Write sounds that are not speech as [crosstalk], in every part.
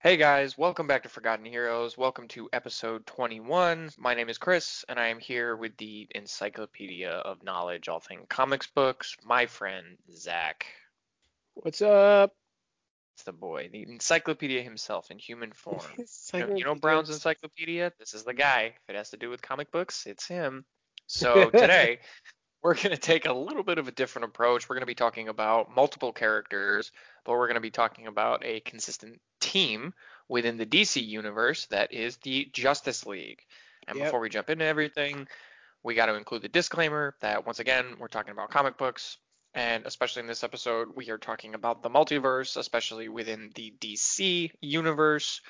Hey guys, welcome back to Forgotten Heroes. Welcome to episode 21. My name is Chris, and I am here with the encyclopedia of knowledge, all things comics books, my friend Zach. What's up? It's the boy, the encyclopedia himself in human [laughs] form. You know, you know Brown's encyclopedia? This is the guy. If it has to do with comic books, it's him. [laughs] So today, we're going to take a little bit of a different approach. We're going to be talking about multiple characters, but we're going to be talking about a consistent team within the DC universe that is the Justice League. And Yep. before we jump into everything, we got to include the disclaimer that once again, we're talking about comic books. And especially in this episode, we are talking about the multiverse, especially within the DC universe.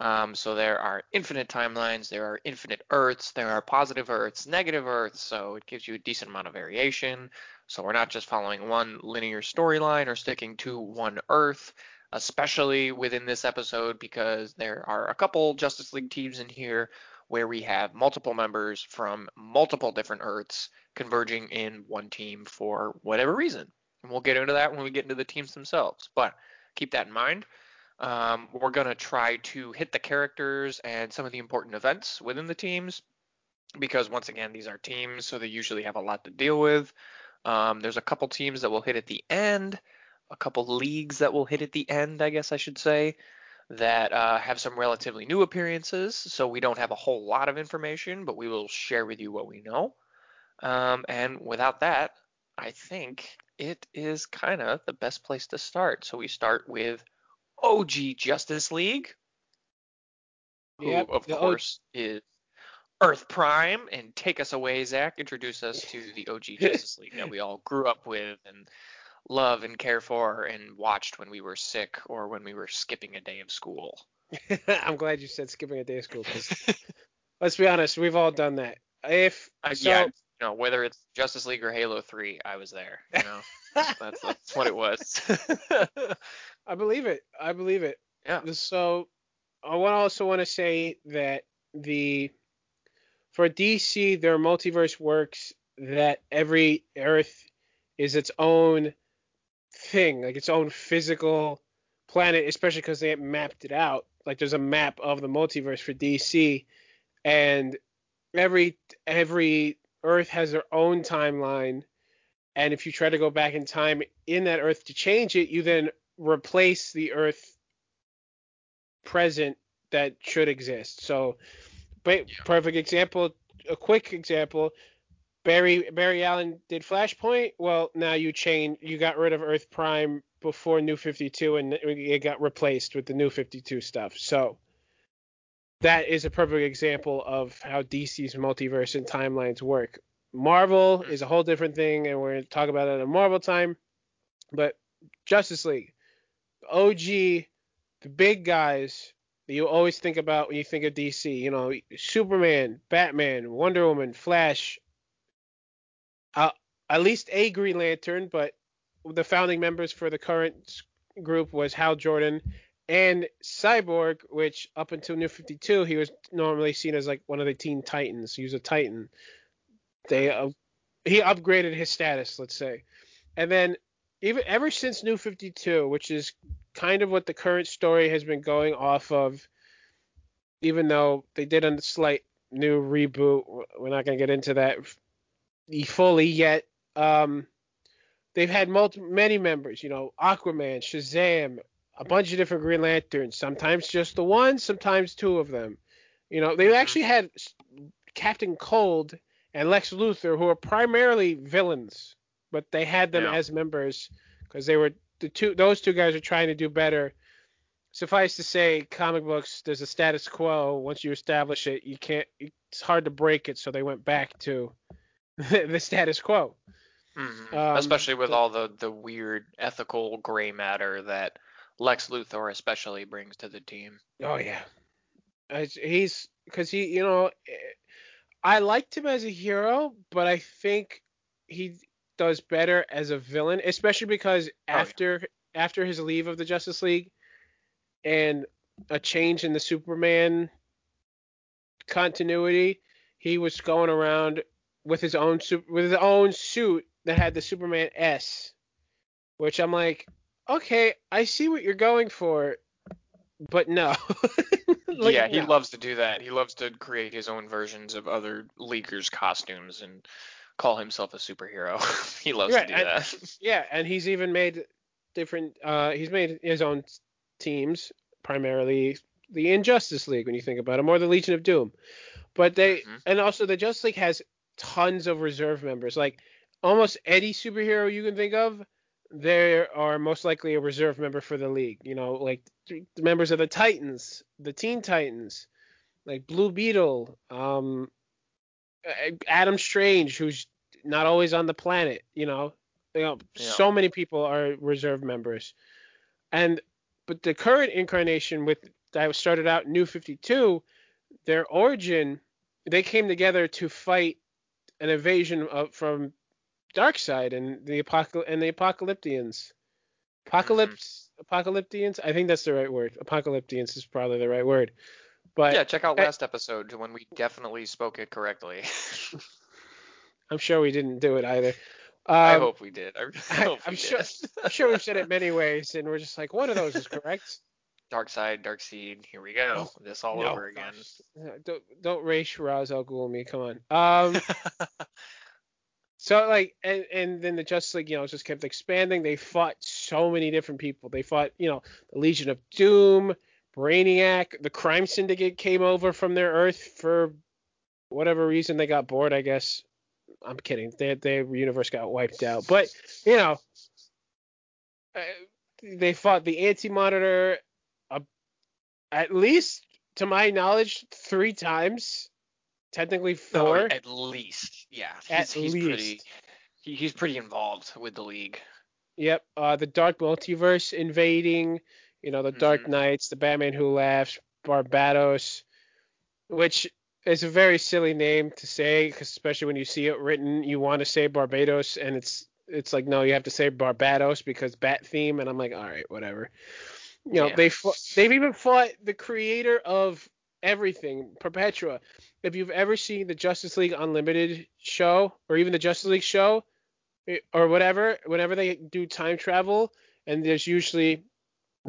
Um, so there are infinite timelines, there are infinite Earths, there are positive Earths, negative Earths, so it gives you a decent amount of variation. So we're not just following one linear storyline or sticking to one Earth, especially within this episode because there are a couple Justice League teams in here where we have multiple members from multiple different Earths converging in one team for whatever reason. And we'll get into that when we get into the teams themselves. But keep that in mind. Um, we're going to try to hit the characters and some of the important events within the teams because, once again, these are teams, so they usually have a lot to deal with. Um, there's a couple teams that will hit at the end, a couple leagues that will hit at the end, I guess I should say, that uh, have some relatively new appearances. So we don't have a whole lot of information, but we will share with you what we know. Um, and without that, I think it is kind of the best place to start. So we start with OG Justice League, who Yep, of O- course is Earth Prime, and take us away, Zach. Introduce us to the OG [laughs] Justice League that we all grew up with and love and care for and watched when we were sick or when we were skipping a day of school. [laughs] I'm glad you said skipping a day of school because [laughs] let's be honest, we've all done that. If Uh, so, yeah, you know, whether it's Justice League or Halo 3, I was there. You know, that's that's what it was. I believe it. I believe it. yeah. So I want also want to say that the for DC their multiverse works that every Earth is its own thing, like its own physical planet, especially because they have mapped it out. Like there's a map of the multiverse for DC, and every every Earth has their own timeline. And if you try to go back in time in that Earth to change it, you then replace the Earth present that should exist. So, ba- Yeah. perfect example, a quick example. Barry Barry Allen did Flashpoint. Well, now you change, you got rid of Earth Prime before New 52, and it got replaced with the New 52 stuff. So that is a perfect example of how DC's multiverse and timelines work. Marvel hmm. is a whole different thing, and we're going to talk about it in Marvel time. But Justice League, OG, the big guys that you always think about when you think of DC. You know, Superman, Batman, Wonder Woman, Flash. Uh, at least a Green Lantern, but the founding members for the current group was Hal Jordan and Cyborg, which up until New 52 he was normally seen as like one of the Teen Titans. He was a Titan. They uh, he upgraded his status, let's say, and then even ever since New 52, which is kind of what the current story has been going off of, even though they did a slight new reboot. We're not going to get into that fully yet. Um, they've had multi- many members, you know, Aquaman, Shazam, a bunch of different Green Lanterns, sometimes just the one, sometimes two of them. You know, they actually had Captain Cold and Lex Luthor, who are primarily villains, but they had them Yeah. as members because they were the two. Those two guys are trying to do better. Suffice to say, comic books, there's a status quo. Once you establish it, you can't. It's hard to break it. So they went back to [laughs] the status quo. Mhm. Um, especially with the- all the the weird ethical gray matter that Lex Luthor especially brings to the team. Oh yeah, he's because he, you know, eh, I liked him as a hero, but I think he does better as a villain, especially because oh, yeah. after after his leave of the Justice League and a change in the Superman continuity, he was going around with his own with his own suit that had the Superman S, which I'm like, okay, I see what you're going for, but no. [laughs] like, yeah, he no. loves to do that. He loves to create his own versions of other leaguers' costumes and call himself a superhero. [laughs] he loves right, to do and, that. [laughs] Yeah, and he's even made different. Uh, he's made his own teams, primarily the Injustice League when you think about it, or the Legion of Doom. But they mm-hmm. and also the Justice League has tons of reserve members. Like almost any superhero you can think of, there are most likely a reserve member for the league. You know, like members of the Titans, the Teen Titans, like Blue Beetle, um, Adam Strange, who's not always on the planet. You know, you know, yeah. so many people are reserve members, and but the current incarnation with that started out New 52, their origin, they came together to fight an invasion of, from Darkseid and the apocal and the Apokoliptians. Apocalypse mm-hmm. Apokoliptians? I think that's the right word. Apokoliptians is probably the right word. But yeah, check out last episode when we definitely spoke it correctly. [laughs] I'm sure we didn't do it either. Um, I hope we did. I, am [laughs] sure. I'm sure we've said it many [laughs] ways, and we're just like, one of those is correct. Dark side, Dark Seed. Here we go. Oh, this all no, over again. Don't don't race Ra's al Ghul me. Come on. Um. so like, and and then the Justice League, you know, just kept expanding. They fought so many different people. They fought, you know, the Legion of Doom, Brainiac, the Crime Syndicate came over from their Earth for whatever reason they got bored, I guess. I'm kidding. Their their universe got wiped out. But you know, uh, they fought the Anti Monitor, uh, at least to my knowledge, three times. Technically four. at least, yeah. He's, at he's least. pretty. He, he's pretty involved with the league. Yep. Uh, the Dark Multiverse invading. You know, the Dark mm-hmm. Knights, the Batman Who Laughs, Barbatos, which is a very silly name to say, cause especially when you see it written, you want to say Barbados, and it's it's like no, you have to say Barbatos because bat theme, and I'm like, all right, whatever. You know, yeah. they fought, they've even fought the creator of everything, Perpetua. If you've ever seen the Justice League Unlimited show, or even the Justice League show, eh, or whatever, whenever they do time travel, and there's usually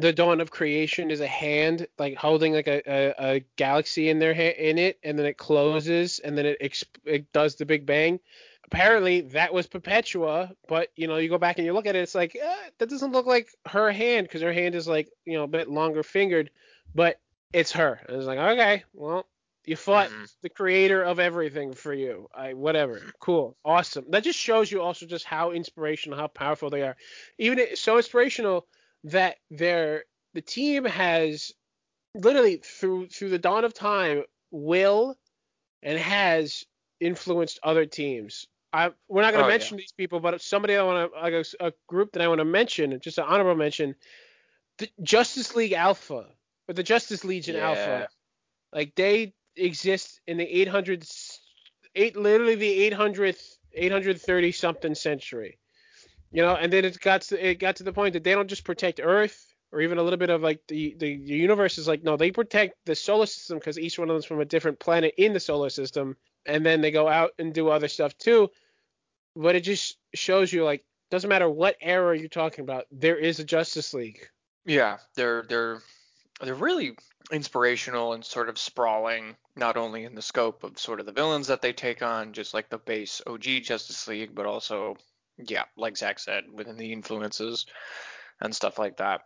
the dawn of creation is a hand like holding like a, a, a galaxy in their ha- in it and then it closes and then it, exp- it does the big bang. Apparently that was perpetua but you know you go back and you look at it it's like eh, that doesn't look like her hand because her hand is like you know a bit longer fingered but it's her. And it's like okay well you fought mm-hmm. the creator of everything for you. I, whatever. Cool. Awesome. That just shows you also just how inspirational how powerful they are. Even so inspirational that their the team has literally through through the dawn of time will and has influenced other teams. I, we're not going to oh, mention yeah. these people, but somebody I want to like a, a, group that I want to mention, just an honorable mention, the Justice League Alpha or the Justice Legion yeah. Alpha. Like they exist in the 800 eight literally the 800th 830 something century. You know, and then it got to it got to the point that they don't just protect Earth or even a little bit of like the the, the universe is like no, they protect the solar system because each one of them's from a different planet in the solar system, and then they go out and do other stuff too. But it just shows you like doesn't matter what era you're talking about, there is a Justice League. Yeah, they're they're they're really inspirational and sort of sprawling, not only in the scope of sort of the villains that they take on, just like the base OG Justice League, but also yeah, like Zach said, within the influences and stuff like that.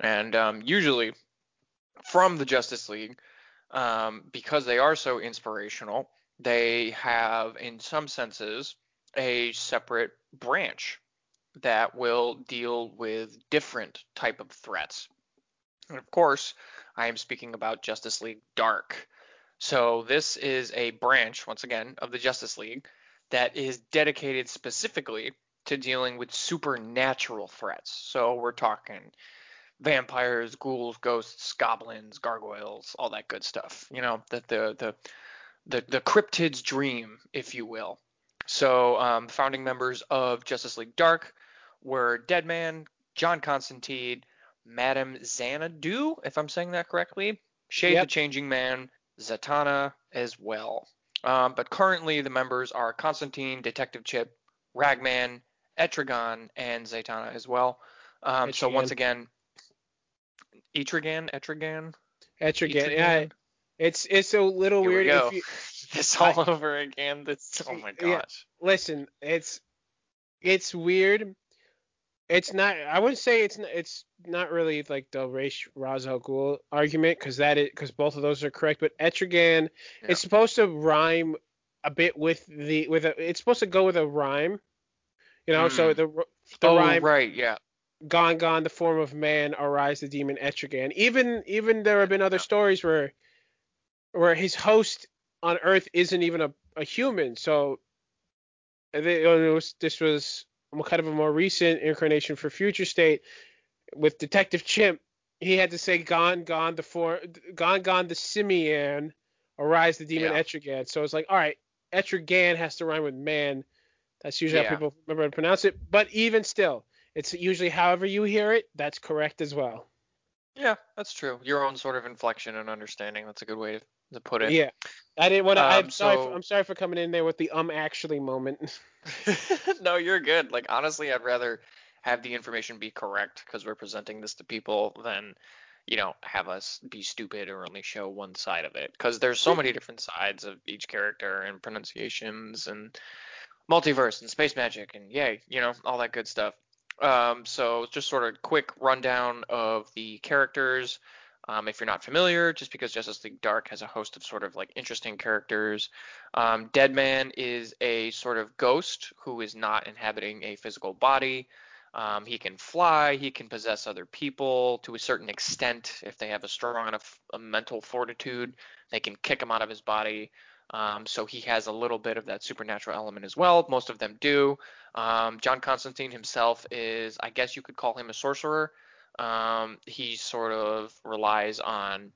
And um, usually from the Justice League, um, because they are so inspirational, they have, in some senses, a separate branch that will deal with different type of threats. And of course, I am speaking about Justice League Dark. So this is a branch, once again, of the Justice League that is dedicated specifically to dealing with supernatural threats. So we're talking vampires, ghouls, ghosts, goblins, gargoyles, all that good stuff. You know, that the the the the cryptid's dream, if you will. So um, founding members of Justice League Dark were Deadman, John Constantine, Madame Xanadu, if I'm saying that correctly, Shade yep. the Changing Man, Zatanna as well. Um, but currently the members are Constantine, Detective Chimp, Ragman, Etrigan and Zatanna as well. Um, so once again, Etrigan, Etrigan, Etrigan. Yeah, it's it's a little Here weird. we go. If you, [laughs] this all over again. That's oh my Yeah. gosh. listen, it's it's weird. It's not. I wouldn't say it's it's not really like the Ra's Ra's al Ghul argument because that is because both of those are correct. But Etrigan, Yeah. it's supposed to rhyme a bit with the with a. It's supposed to go with a rhyme. You know, so Mm. the r- the oh rhyme right, yeah. gone gone the form of man arise the demon Etrigan. Even even there have been other stories where where his host on Earth isn't even a, a human. So think it was, this was kind of a more recent incarnation for Future State with Detective Chimp. He had to say gone gone the form gone gone the simian arise the demon Yeah. Etrigan. So it's like all right, Etrigan has to rhyme with man. That's usually Yeah. how people remember to pronounce it. But even still, it's usually however you hear it, that's correct as well. Yeah, that's true. Your own sort of inflection and understanding. That's a good way to, to put it. Yeah. I didn't want to. I'm Um, sorry. so- For, I'm sorry for coming in there with the um actually moment. [laughs] [laughs] no, you're good. Like honestly, I'd rather have the information be correct because we're presenting this to people than you know have us be stupid or only show one side of it because there's so many different sides of each character and pronunciations and multiverse and space magic and yay, you know, all that good stuff. Um, so just sort of quick rundown of the characters. Um, if you're not familiar, just because Justice League Dark has a host of sort of like interesting characters. Um, Deadman is a sort of ghost who is not inhabiting a physical body. Um, he can fly. He can possess other people to a certain extent. If they have a strong enough uh, mental fortitude, they can kick him out of his body. Um, so he has a little bit of that supernatural element as well. Most of them do. Um, John Constantine himself is, I guess you could call him a sorcerer. Um, he sort of relies on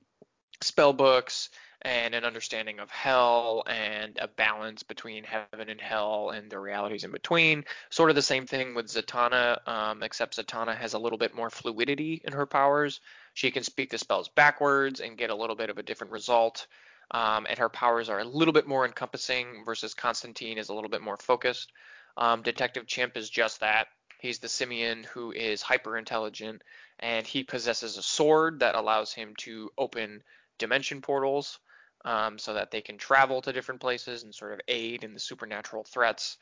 spell books and an understanding of hell and a balance between heaven and hell and the realities in between. Sort of the same thing with Zatanna, um, except Zatanna has a little bit more fluidity in her powers. She can speak the spells backwards and get a little bit of a different result. Um, and her powers are a little bit more encompassing versus Constantine is a little bit more focused. Um, Detective Chimp is just that. He's the simian who is hyper intelligent and he possesses a sword that allows him to open dimension portals um, so that they can travel to different places and sort of aid in the supernatural threats.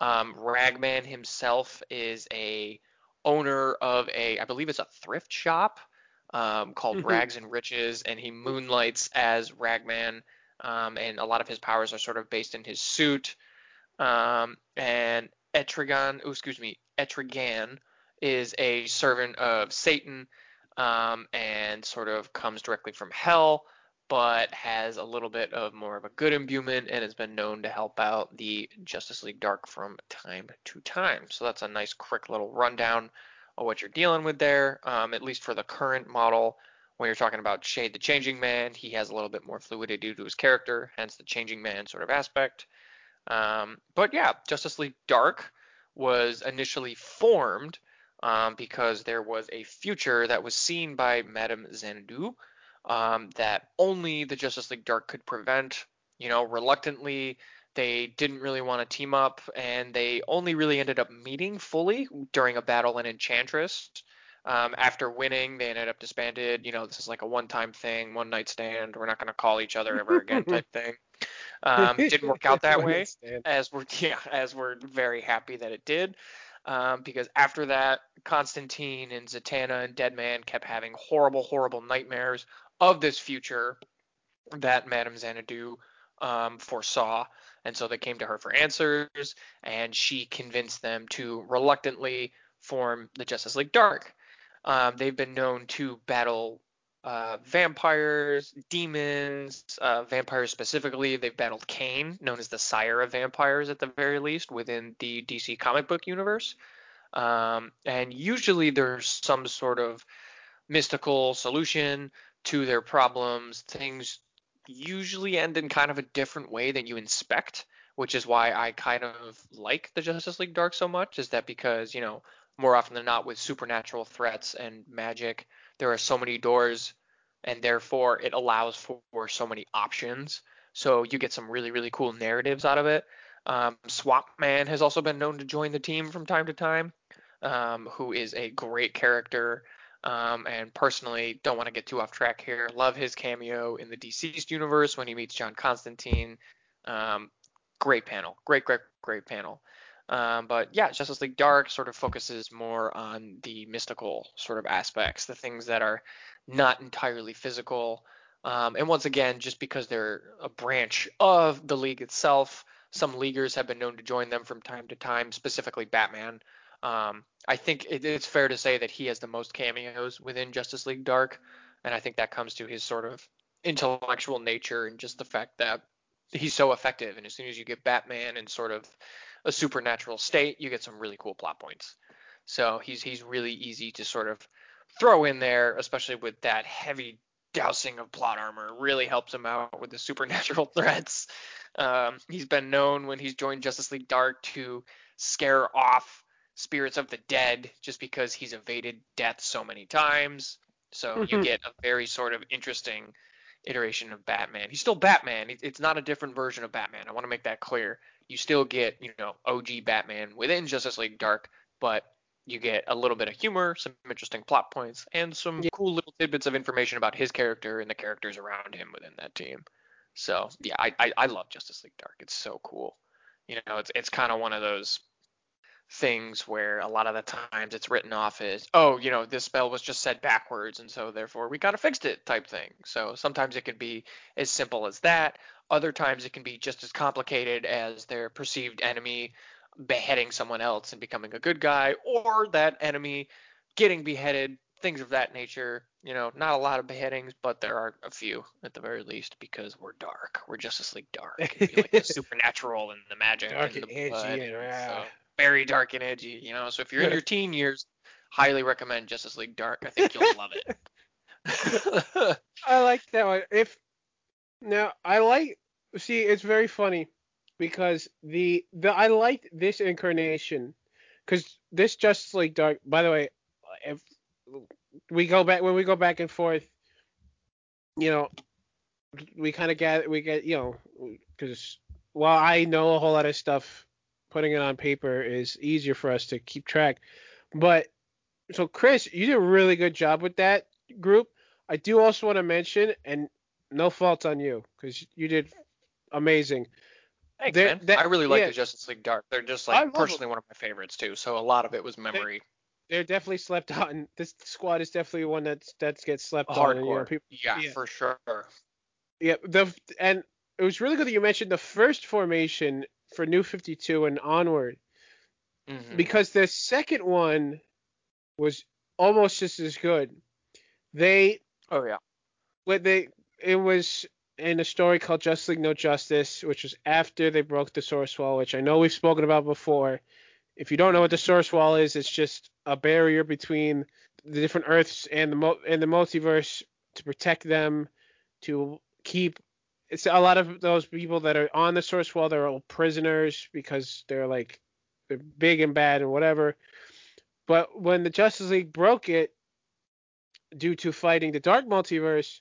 Um, Ragman himself is a owner of a, I believe it's a thrift shop um, called Mhm. Rags and Riches, and he moonlights as Ragman. Um, and a lot of his powers are sort of based in his suit. Um, and Etrigan, oh, excuse me, Etrigan is a servant of Satan um, and sort of comes directly from hell, but has a little bit of more of a good imbuement and has been known to help out the Justice League Dark from time to time. So that's a nice, quick little rundown what you're dealing with there, um, at least for the current model. When you're talking about Shade the Changing Man, he has a little bit more fluidity due to his character, hence the Changing Man sort of aspect. Um, but yeah, Justice League Dark was initially formed um, because there was a future that was seen by Madame Xanadu um, that only the Justice League Dark could prevent. You know, reluctantly, they didn't really want to team up, and they only really ended up meeting fully during a battle in Enchantress. Um, after winning, they ended up disbanded. You know, this is like a one-time thing, one night stand. We're not going to call each other ever again [laughs] type thing. Um, didn't work out that way [laughs] as we're [laughs] yeah, as we're very happy that it did. Um, because after that, Constantine and Zatanna and Deadman kept having horrible, horrible nightmares of this future that Madame Xanadu um, foresaw, and so they came to her for answers, and she convinced them to reluctantly form the Justice League Dark. Um, they've been known to battle uh, vampires, demons, uh, vampires specifically. They've battled Kane, known as the sire of vampires at the very least within the DC comic book universe. Um, and usually there's some sort of mystical solution to their problems. Things usually end in kind of a different way than you inspect, which is why I kind of like the Justice League Dark so much. Is that because, you know, more often than not with supernatural threats and magic, there are so many doors and therefore it allows for so many options. So you get some really, really cool narratives out of it. Um, Swamp Man has also been known to join the team from time to time, um, who is a great character. Um, and personally, don't want to get too off track here. Love his cameo in the DCeased universe when he meets John Constantine. Um, great panel, great, great, great panel. Um, but yeah, Justice League Dark sort of focuses more on the mystical sort of aspects, the things that are not entirely physical. Um, and once again, just because they're a branch of the league itself, some leaguers have been known to join them from time to time, specifically Batman. Um, I think it, it's fair to say that he has the most cameos within Justice League Dark, and I think that comes to his sort of intellectual nature and just the fact that he's so effective. And as soon as you get Batman in sort of a supernatural state, you get some really cool plot points. So he's he's really easy to sort of throw in there, especially with that heavy dousing of plot armor. Really helps him out with the supernatural [laughs] threats. Um, he's been known when he's joined Justice League Dark to scare off spirits of the dead just because he's evaded death so many times. So you mm-hmm. get a very sort of interesting iteration of Batman. He's still Batman. It's not a different version of Batman. I want to make that clear. You still get, you know, OG Batman within Justice League Dark, but you get a little bit of humor, some interesting plot points, and some yeah. cool little tidbits of information about his character and the characters around him within that team. So yeah, I, I, I love Justice League Dark. It's so cool. You know, it's it's kind of one of those things where a lot of the times it's written off as, oh, you know, this spell was just said backwards and so therefore we gotta fix it type thing. So sometimes it can be as simple as that. Other times it can be just as complicated as their perceived enemy beheading someone else and becoming a good guy, or that enemy getting beheaded, things of that nature. You know, not a lot of beheadings, but there are a few at the very least because we're dark. We're Justice League dark. like the [laughs] supernatural and the magic dark and the edgy blood. And, so very dark and edgy. You know, so if you're in your teen years, highly recommend Justice League Dark. I think you'll love it. [laughs] [laughs] I like that one. If now I like see, it's very funny because the the I liked this incarnation because this Justice League Dark. By the way, if we go back when we go back and forth, you know, we kind of get we get you know because while I know a whole lot of stuff, putting it on paper is easier for us to keep track. But so Chris, you did a really good job with that group. I do also want to mention, and no fault on you because you did amazing. Thanks, man. That, I really like yeah. the Justice League Dark. They're just like personally them. one of my favorites too. So a lot of it was memory. They, are definitely slept on. This squad is definitely one that's that gets slept Hardcore. on. You know, people, yeah, yeah, for sure. Yeah, the and it was really good that you mentioned the first formation for New 52 and onward, mm-hmm. because the second one was almost just as good. They oh yeah, what they it was in a story called Just League No Justice, which was after they broke the source wall, which I know we've spoken about before. If you don't know what the source wall is, it's just a barrier between the different Earths and the and the multiverse to protect them, to keep. It's a lot of those people that are on the source wall. They're all prisoners because they're like they're big and bad and whatever. But when the Justice League broke it due to fighting the Dark Multiverse,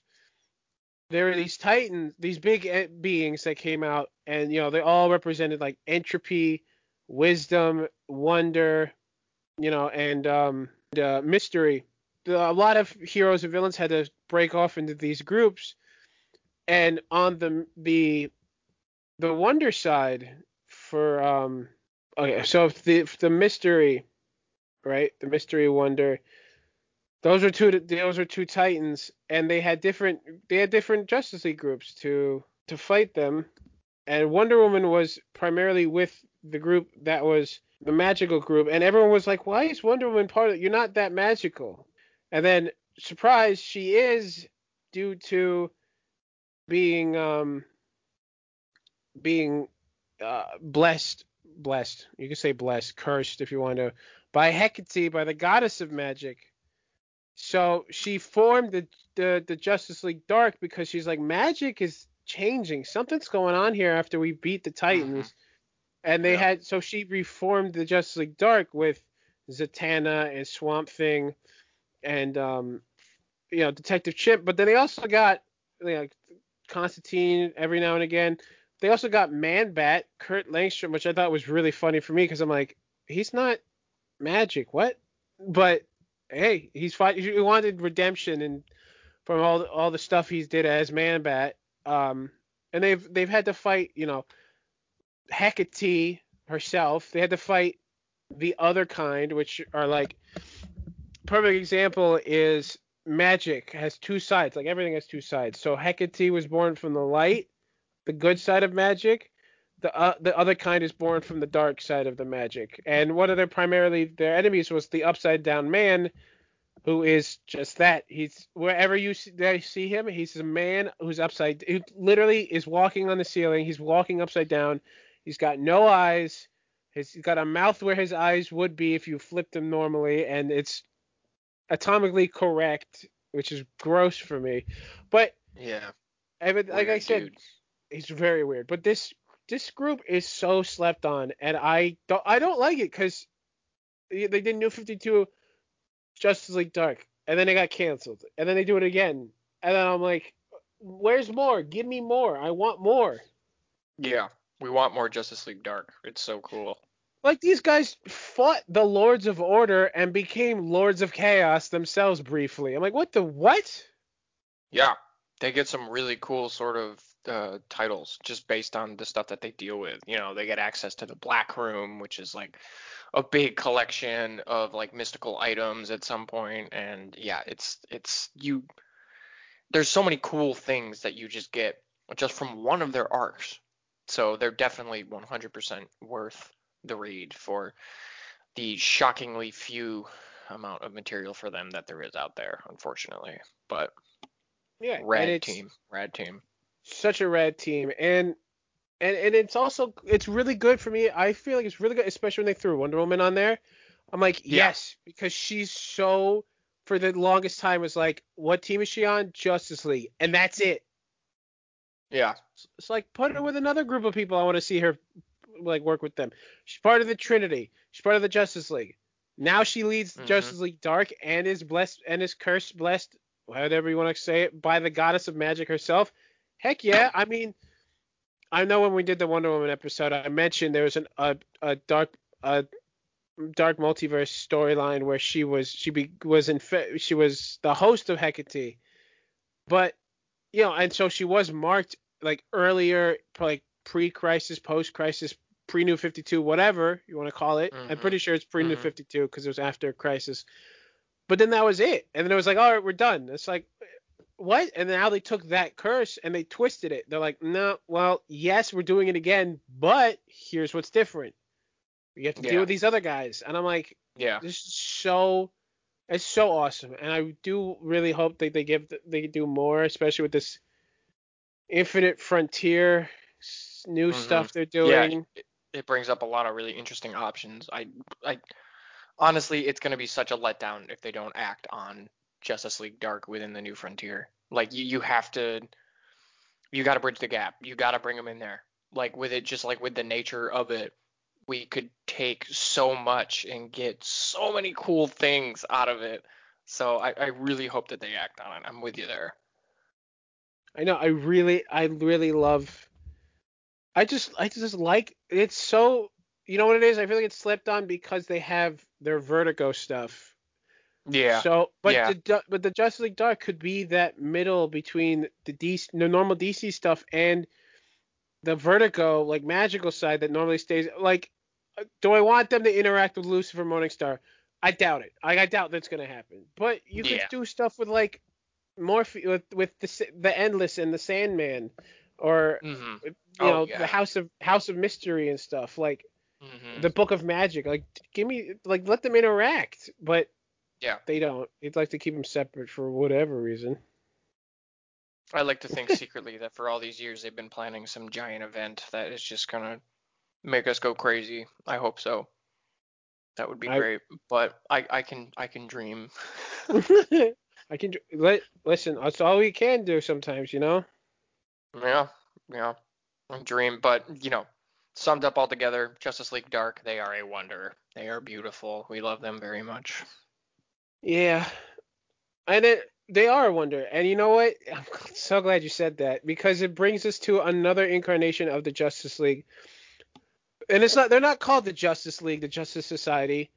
there are these titans, these big beings that came out, and you know they all represented like entropy, wisdom, wonder, you know, and um, uh, mystery. A lot of heroes and villains had to break off into these groups, and on the the the wonder side for um okay so the the mystery right the mystery wonder those are two. Those are two titans, and they had different. They had different Justice League groups to to fight them, and Wonder Woman was primarily with the group that was the magical group, and everyone was like, "Why is Wonder Woman part of? it? You're not that magical." And then, surprise, she is due to being um being uh, blessed blessed you can say blessed cursed if you want to by Hecate by the goddess of magic so she formed the, the the Justice League Dark because she's like magic is changing. Something's going on here after we beat the Titans. Mm-hmm. And they yeah. had so she reformed the Justice League Dark with Zatanna and Swamp Thing and um you know Detective Chimp, but then they also got you know, Constantine every now and again. They also got Man Bat, Kurt Langstrom, which I thought was really funny for me because I'm like, he's not magic, what? But hey, he's fight. He wanted redemption and from all all the stuff he's did as Man Bat. Um, and they've they've had to fight, you know, Hecate herself. They had to fight the other kind, which are like perfect example is magic has two sides. Like everything has two sides. So Hecate was born from the light, the good side of magic. The uh, the other kind is born from the dark side of the magic. And one of their primarily their enemies was the upside down man, who is just that. He's wherever you see, they see him, he's a man who's upside. Who literally is walking on the ceiling. He's walking upside down. He's got no eyes. He's got a mouth where his eyes would be if you flipped him normally, and it's atomically correct, which is gross for me. But Yeah. Evan, like I said, dude. he's very weird. But this this group is so slept on, and I don't I don't like it because they did New 52 Justice League Dark, and then it got canceled, and then they do it again, and then I'm like, where's more? Give me more. I want more. Yeah. We want more Justice League Dark. It's so cool. Like these guys fought the Lords of Order and became Lords of Chaos themselves briefly. I'm like, what the what? Yeah. They get some really cool sort of uh, titles just based on the stuff that they deal with. You know, they get access to the Black Room, which is like a big collection of like mystical items at some point, and yeah, it's it's you. There's so many cool things that you just get just from one of their arcs. So they're definitely 100% worth the read for the shockingly few amount of material for them that there is out there, unfortunately. But Yeah, rad team, rad team. such a rad team, and and and it's also it's really good for me. I feel like it's really good, especially when they threw Wonder Woman on there. I'm like, Yeah. yes, because she's so for the longest time was like, what team is she on? Justice League, and that's it. Yeah, It's like put her with another group of people. I want to see her like work with them. She's part of the Trinity. She's part of the Justice League. Now she leads Mhm. Justice League Dark and is blessed and is cursed, blessed, whatever you want to say it, by the goddess of magic herself. Heck yeah! I mean, I know when we did the Wonder Woman episode, I mentioned there was an a, a dark a dark multiverse storyline where she was she be, was in she was the host of Hecate, but you know, and so she was marked like earlier, like pre-crisis, post-crisis, pre-New 52, whatever you want to call it. I'm Mhm. pretty sure it's pre-New Mhm. 52 because it was after Crisis. But then that was it, and then it was like, all right, we're done. It's like, what? And now they took that curse and they twisted it. They're like, no, well, yes, we're doing it again, but here's what's different. You have to Yeah. deal with these other guys, and I'm like, yeah, this is so it's so awesome and i do really hope that they give they do more especially with this infinite frontier new Mhm. stuff they're doing It, it brings up a lot of really interesting options. I, I, honestly, it's gonna be such a letdown if they don't act on Justice League Dark within the New Frontier. Like you, you have to, you got to bridge the gap. You got to bring them in there. Like with it, just like with the nature of it, we could take so much and get so many cool things out of it. So I, I really hope that they act on it. I'm with you there. i know i really i really love i just i just like it's so you know what it is i feel like it's slept on because they have their vertigo stuff Yeah. So, but Yeah. the but the Justice League Dark could be that middle between the DC, the normal DC stuff and the Vertigo like magical side that normally stays. Like, uh, do I want them to interact with Lucifer Morningstar? I doubt it. Like, I doubt that's gonna happen. But you could Yeah. do stuff with like Morphe with with the the Endless and the Sandman, or hmm you Oh, know yeah. the House of House of Mystery and stuff like hmm the Book of Magic. Like, give me like let them interact, but Yeah. they don't. They'd like to keep them separate for whatever reason. I like to think secretly that for all these years they've been planning some giant event that is just gonna make us go crazy. I hope so. That would be I- great. But I, I can I can dream. [laughs] I can let listen. That's all we can do sometimes, you know. Yeah, yeah. Dream. But you know, summed up all together, Justice League Dark, they are a wonder. They are beautiful. We love them very much. Yeah, and it, they are a wonder. And you know what? [laughs] I'm so glad you said that because it brings us to another incarnation of the Justice League. And it's not. They're not called the Justice League, the Justice Society.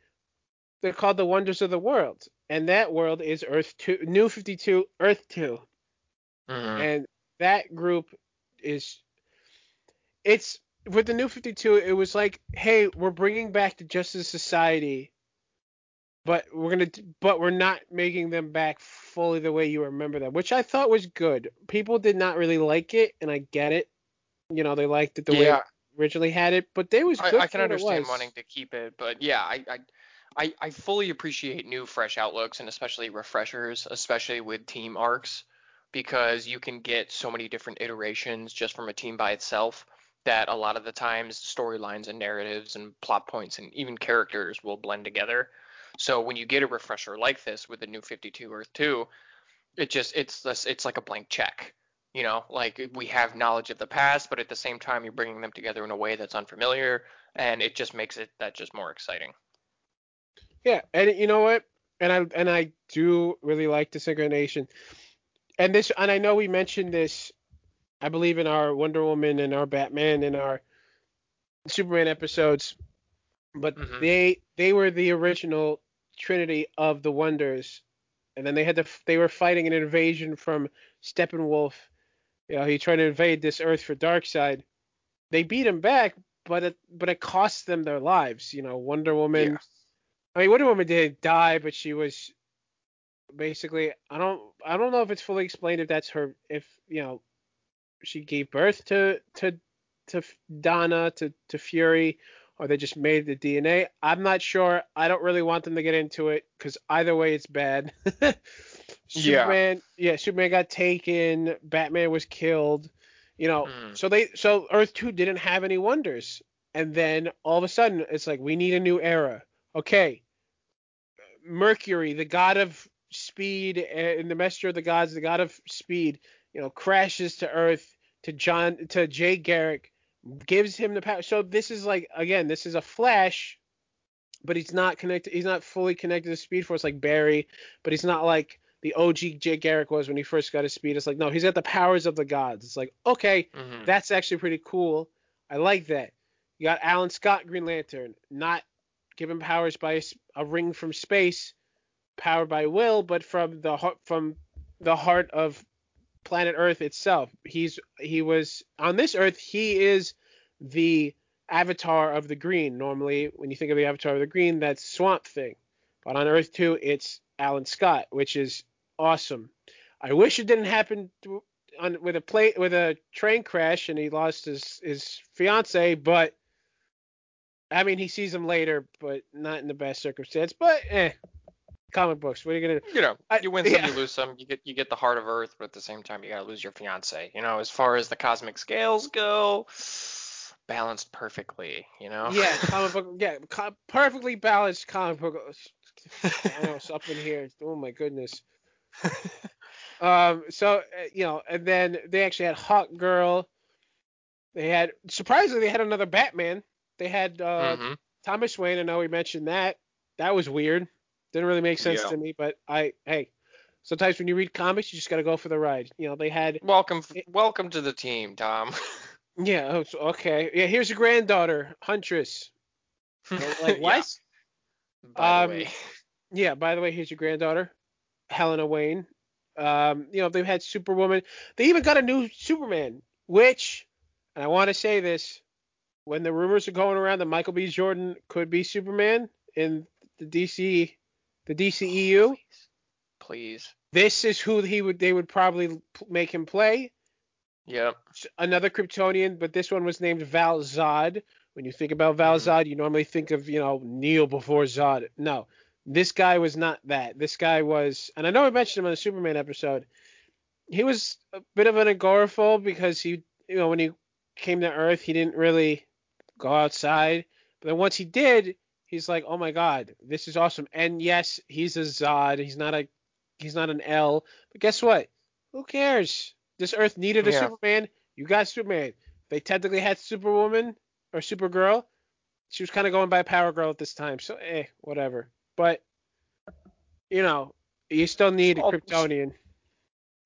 They're called the Wonders of the World. and that world is Earth Two, New Fifty Two, Earth 2 Mhm. and that group is it's with the new 52 it was like hey we're bringing back the justice society but we're gonna but we're not making them back fully the way you remember them which i thought was good. People did not really like it and i get it. You know they liked it the way yeah, it originally had it but they was I, good I can for it understand wanting to keep it, but yeah, I, I I I fully appreciate new fresh outlooks and especially refreshers, especially with team arcs, because you can get so many different iterations just from a team by itself that a lot of the times storylines and narratives and plot points and even characters will blend together. So when you get a refresher like this with the new 52 Earth 2, it just it's it's like a blank check. You know, like we have knowledge of the past, but at the same time you're bringing them together in a way that's unfamiliar, and it just makes it that just more exciting. Yeah, and you know what? And I and I do really like the synchronization. And this and I know we mentioned this I believe in our Wonder Woman and our Batman and our Superman episodes, but Mhm. they they were the original trinity of the Wonders. And then they had to they were fighting an invasion from Steppenwolf. You know, he tried to invade this Earth for Darkseid. They beat him back, but it but it cost them their lives. You know, Wonder Woman Yeah. I mean, Wonder Woman did die, but she was basically I don't I don't know if it's fully explained if that's her if you know she gave birth to to to Donna to to Fury or they just made the DNA. I'm not sure. I don't really want them to get into it because either way it's bad. [laughs] Yeah. Superman, yeah, Superman got taken. Batman was killed. You know, Mm. so they so Earth Two didn't have any wonders, and then all of a sudden it's like we need a new era. Okay, Mercury, the god of speed and the messenger of the gods, the god of speed, you know, crashes to Earth to John to Jay Garrick, gives him the power. So this is like again, this is a Flash, but he's not connected. He's not fully connected to Speed Force like Barry, but he's not like the OG Jay Garrick was when he first got his speed. It's like no, he's got the powers of the gods. It's like okay, Mhm. that's actually pretty cool. I like that. You got Alan Scott, Green Lantern, not given powers by a ring from space, powered by will, but from the from the heart of planet Earth itself. He's he was on this Earth. He is the avatar of the Green. Normally, when you think of the avatar of the Green, that's Swamp Thing. But on Earth 2, it's Alan Scott, which is awesome. I wish it didn't happen to, on, with a plate with a train crash and he lost his his fiance, but I mean he sees him later, but not in the best circumstance. But eh, comic books. What are you gonna do? You know, I- you win [laughs] some, yeah. you lose some. You get you get the heart of Earth, but at the same time you gotta lose your fiance. You know, as far as the cosmic scales go, balanced perfectly. You know. Yeah, [laughs] comic book. Yeah, co- perfectly balanced comic book. Thanos up in here. Oh my goodness. [laughs] Um. So uh, you know, and then they actually had Hawk Girl. They had surprisingly they had another Batman. They had uh, Mhm. Thomas Wayne. I know we mentioned that. That was weird. Didn't really make sense Yeah. to me, but I hey, sometimes when you read comics, you just gotta go for the ride. You know, they had Welcome, It- welcome to the team, Tom. [laughs] yeah. oh, Okay. Yeah. Here's your granddaughter, Huntress. [laughs] like, what? Yes. By Um, the way. Yeah, by the way, here's your granddaughter, Helena Wayne. Um, you know, they've had Superwoman. They even got a new Superman, which, and I want to say this, when the rumors are going around that Michael B. Jordan could be Superman in the DC, the DCEU, Please. Please. this is who he would they would probably make him play. Yep. Another Kryptonian, but this one was named Val Zod. When you think about Val Mhm. Zod, you normally think of, you know, Kneel before Zod. No, this guy was not that. This guy was, and I know I mentioned him on the Superman episode. He was a bit of an agoraphobe because he, you know, when he came to Earth, he didn't really go outside. But then once he did, he's like, oh my god, this is awesome. And yes, he's a Zod. He's not a, he's not an L. But guess what? Who cares? This Earth needed a Yeah. Superman. You got Superman. They technically had Superwoman or Supergirl. She was kind of going by Power Girl at this time, so eh, whatever. But you know, you still need a Small- Kryptonian.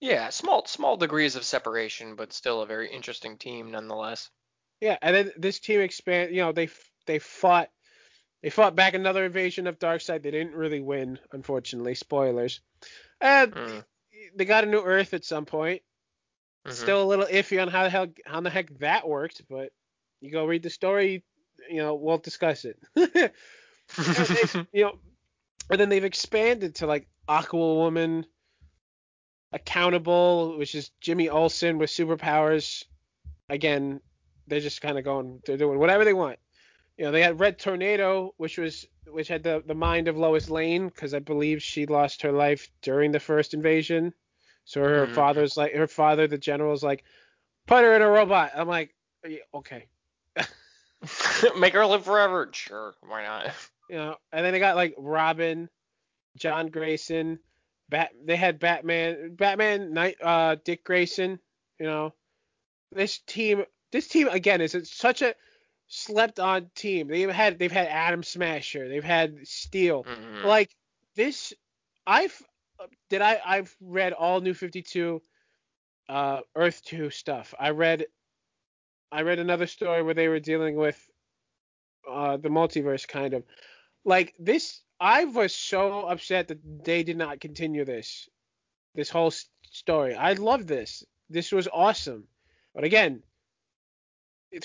Yeah, small small degrees of separation, but still a very interesting team nonetheless. Yeah, and then this team expand. You know, they they fought They fought back another invasion of Darkseid. They didn't really win, unfortunately. Spoilers. And Mm. they got a new Earth at some point. Mhm. Still a little iffy on how the hell how the heck that worked, but you go read the story, you know, we'll discuss it. [laughs] they- [laughs] you know, and then they've expanded to like Aqua Woman, Accountable, which is Jimmy Olsen with superpowers. Again, they're just kind of going, they're doing whatever they want. You know, they had Red Tornado, which was which had the the mind of Lois Lane, because I believe she lost her life during the first invasion. So her Mhm. father's like, her father, the general's like, put her in a robot. I'm like, okay. [laughs] Make her live forever. Sure, why not? [laughs] you know, and then they got like Robin, John Grayson, Bat. They had Batman, Batman, Night, uh, Dick Grayson. You know, this team, this team again is such a slept on team. They've had they've had Atom Smasher, they've had Steel. Mhm. Like this, I've did I I've read all New Fifty Two, uh, Earth Two stuff. I read, I read another story where they were dealing with, uh, the multiverse kind of, like this. I was so upset that they did not continue this, this whole story. I love this. This was awesome, but again,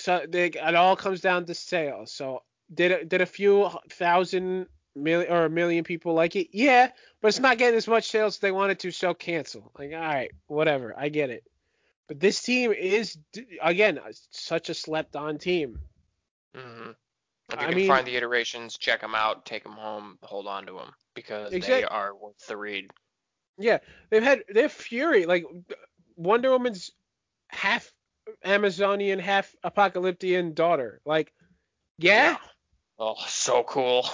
uh, they, it all comes down to sales. So did a, did a few thousand million or a million people like it? Yeah, but it's not getting as much sales as they wanted to, so cancel. Like, all right, whatever, I get it. But this team is again such a slept-on team. Mm-hmm. If you I can mean- find the iterations, check them out, take them home, hold on to them because they are worth the read. Yeah, they've had they're Fury like Wonder Woman's half Amazonian, half Apokoliptian daughter. Like, yeah, Oh, so cool.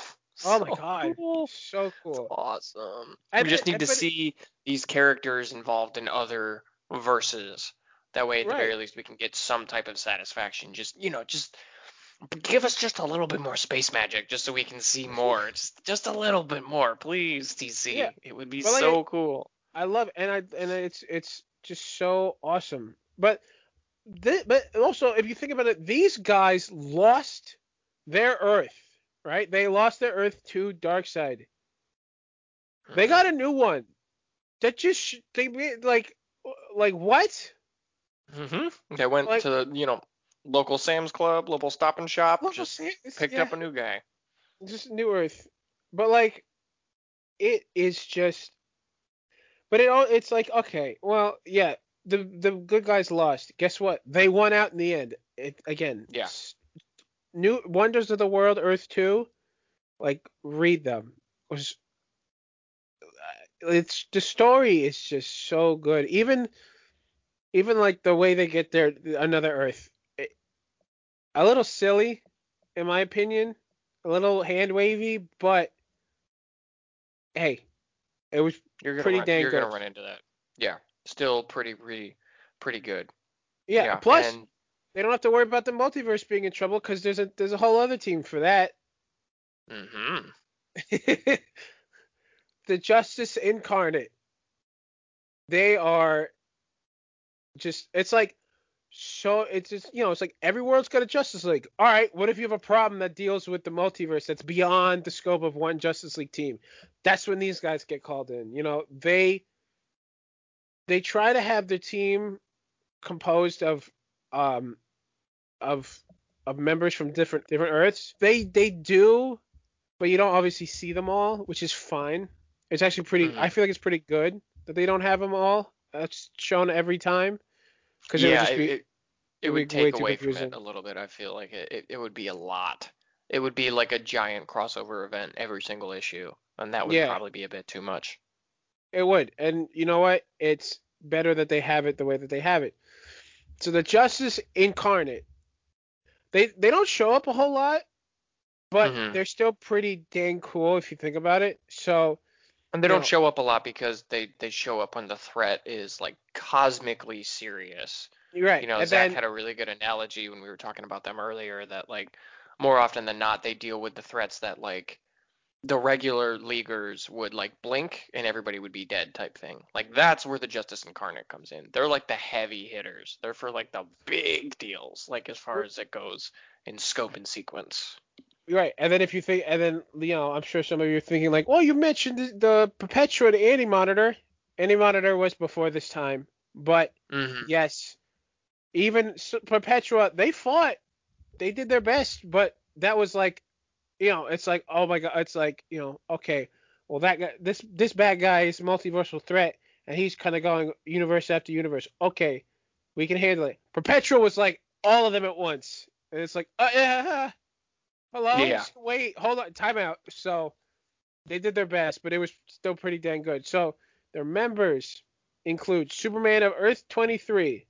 Oh my God. cool. so cool. Awesome. And we just need to see these characters involved in other verses. That way, at the very least, we can get some type of satisfaction. Just you know, just give us just a little bit more space magic, just so we can see [laughs] more. Just just a little bit more, please, DC. Yeah. It would be But like so cool. I love and I and it's it's just so awesome. But thi- but also if you think about it, these guys lost their Earth, right? They lost their Earth to Darkseid. They Mhm. got a new one. That just they like like what? Mm-hmm. They went Like- to you know local Sam's Club, local Stop and Shop, just it's- picked yeah, up a new guy. just New Earth. But like it is just but it all it's like okay, well, yeah, the the good guys lost. Guess what? They won out in the end. It again. Yeah. New Wonders of the World Earth 2 like read them. Was uh, it's the story is just so good. Even even like the way they get there another Earth. It, a little silly in my opinion, a little hand wavy, but hey, it was You're gonna Pretty run, dang you're gonna run into that. Yeah, still pretty pretty pretty good. yeah. Plus, and they don't have to worry about the multiverse being in trouble because there's a there's a whole other team for that. Mm-hmm. [laughs] the Justice Incarnate. They are just it's like so it's just you know it's like every world's got a Justice League. All right, what if you have a problem that deals with the multiverse that's beyond the scope of one Justice League team? That's when these guys get called in. You know, they they try to have their team composed of um of of members from different different Earths. They they do, but you don't obviously see them all, which is fine. It's actually pretty. Mhm. I feel like it's pretty good that they don't have them all. That's shown every time. Because it would yeah, just it, be it, it be take away from it a little bit. I feel like it, it, it would be a lot. It would be like a giant crossover event every single issue, and that would Yeah. probably be a bit too much. It would. And you know what? It's better that they have it the way that they have it. So the Justice Incarnate, they they don't show up a whole lot, but Mhm. they're still pretty dang cool if you think about it. So And they don't know- show up a lot because they they show up when the threat is like cosmically serious. you're right. You know, and Zach then had a really good analogy when we were talking about them earlier that like more often than not they deal with the threats that like the regular leaguers would like blink and everybody would be dead type thing. Like that's where the Justice Incarnate comes in. They're like the heavy hitters. They're for like the big deals, like as far as it goes in scope and sequence. Right, and then if you think, and then you know, I'm sure some of you are thinking like, well, you mentioned the, the Perpetua, the Anti Monitor. Anti Monitor was before this time, but Mm-hmm. yes, even Perpetua, they fought, they did their best, but that was like, you know, it's like, oh my god, it's like, you know, okay, well that guy, this this bad guy is a multiversal threat, and he's kind of going universe after universe. Okay, we can handle it. Perpetua was like all of them at once, and it's like, uh, yeah, hello, Yeah. wait, hold on, time out. So they did their best, but it was still pretty dang good. So their members include Superman of Earth 23.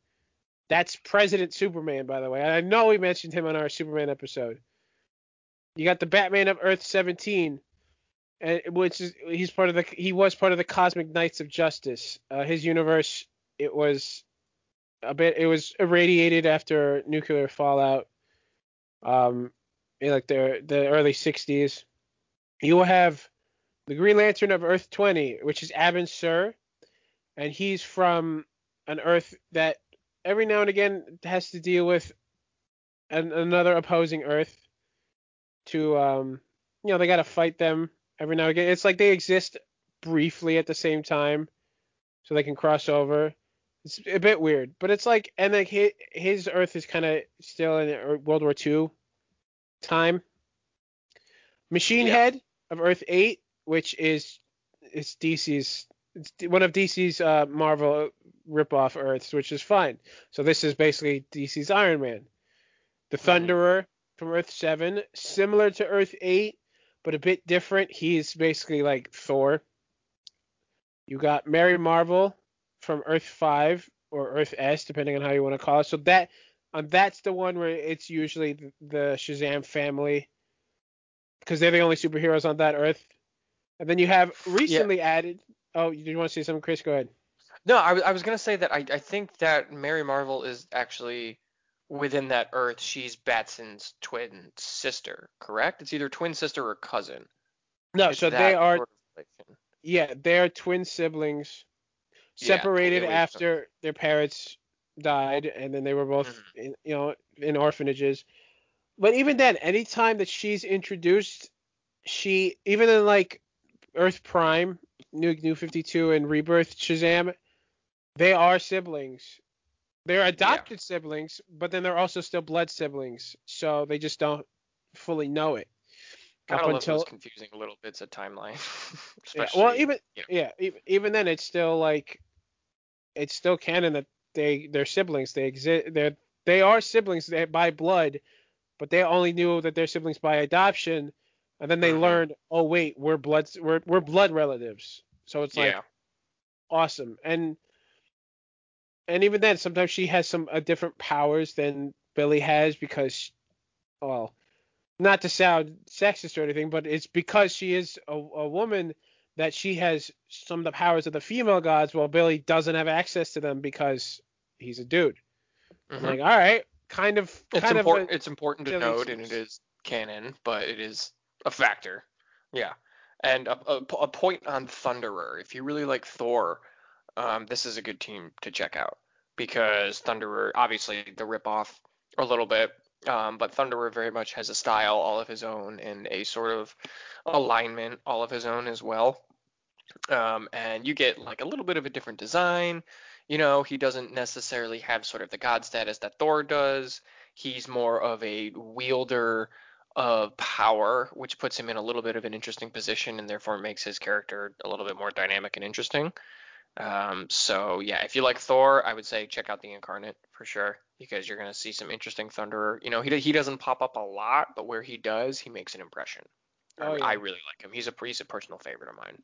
That's President Superman, by the way. I know we mentioned him on our Superman episode. You got the Batman of Earth 17, and which is he's part of the he was part of the Cosmic Knights of Justice. Uh, his universe it was a bit it was irradiated after nuclear fallout. Um, in like the the early 60s. You will have the Green Lantern of Earth 20, which is Abin Sur, and he's from an Earth that every now and again has to deal with an, another opposing Earth. To um, you know, they got to fight them every now and again. It's like they exist briefly at the same time, so they can cross over. It's a bit weird, but it's like, and like his, his Earth is kind of still in World War II time. Machine Yeah. Head of Earth 8, which is it's DC's it's one of DC's uh, Marvel ripoff Earths, which is fine. So this is basically DC's Iron Man. The Mhm. Thunderer from Earth 7, similar to Earth 8, but a bit different. He's basically like Thor. You got Mary Marvel from Earth 5 or Earth S, depending on how you want to call it. So that um, that's the one where it's usually the, the Shazam family because they're the only superheroes on that Earth. And then you have recently added. Oh, you want to say something, Chris? Go ahead. No, I, was- I was gonna say that I, I think that Mary Marvel is actually within that Earth. She's Batson's twin sister, correct? It's either twin sister or cousin. No, It's so they are sort of yeah, they're twin siblings, separated from- after their parents died, and then they were both Mhm. in, you know in orphanages. But even then, anytime that she's introduced, she even in like Earth Prime, New New Fifty Two, and Rebirth Shazam, they are siblings. They're adopted siblings, but then they're also still blood siblings. So they just don't fully know it. Up love until those confusing little bits of timeline. [laughs] Yeah, well, even you know. yeah, even, even then, it's still like it's still canon that they they're siblings. They exist. They're they are siblings by blood, but they only knew that they're siblings by adoption, and then they Mhm. learned, oh wait, we're blood we're we're blood relatives. So it's like yeah, awesome. And and even then, sometimes she has some uh, different powers than Billy has because, well, not to sound sexist or anything, but it's because she is a, a woman that she has some of the powers of the female gods, while Billy doesn't have access to them because he's a dude. I'm Mhm. like, all right, kind of, it's kind important. of. it's important to note, and it is canon, but it is a factor. Yeah, and a, a, a point on Thunderer. If you really like Thor, um, this is a good team to check out because Thunderer, obviously the ripoff a little bit, um, but Thunderer very much has a style all of his own and a sort of alignment all of his own as well. Um, and you get like a little bit of a different design. You know, he doesn't necessarily have sort of the god status that Thor does. He's more of a wielder of power, which puts him in a little bit of an interesting position and therefore makes his character a little bit more dynamic and interesting. Um, so yeah, if you like Thor, I would say check out the Incarnate for sure because you're gonna see some interesting Thunderer. You know, he he doesn't pop up a lot, but where he does, he makes an impression. I, Oh, I yeah. really like him. He's a he's a personal favorite of mine.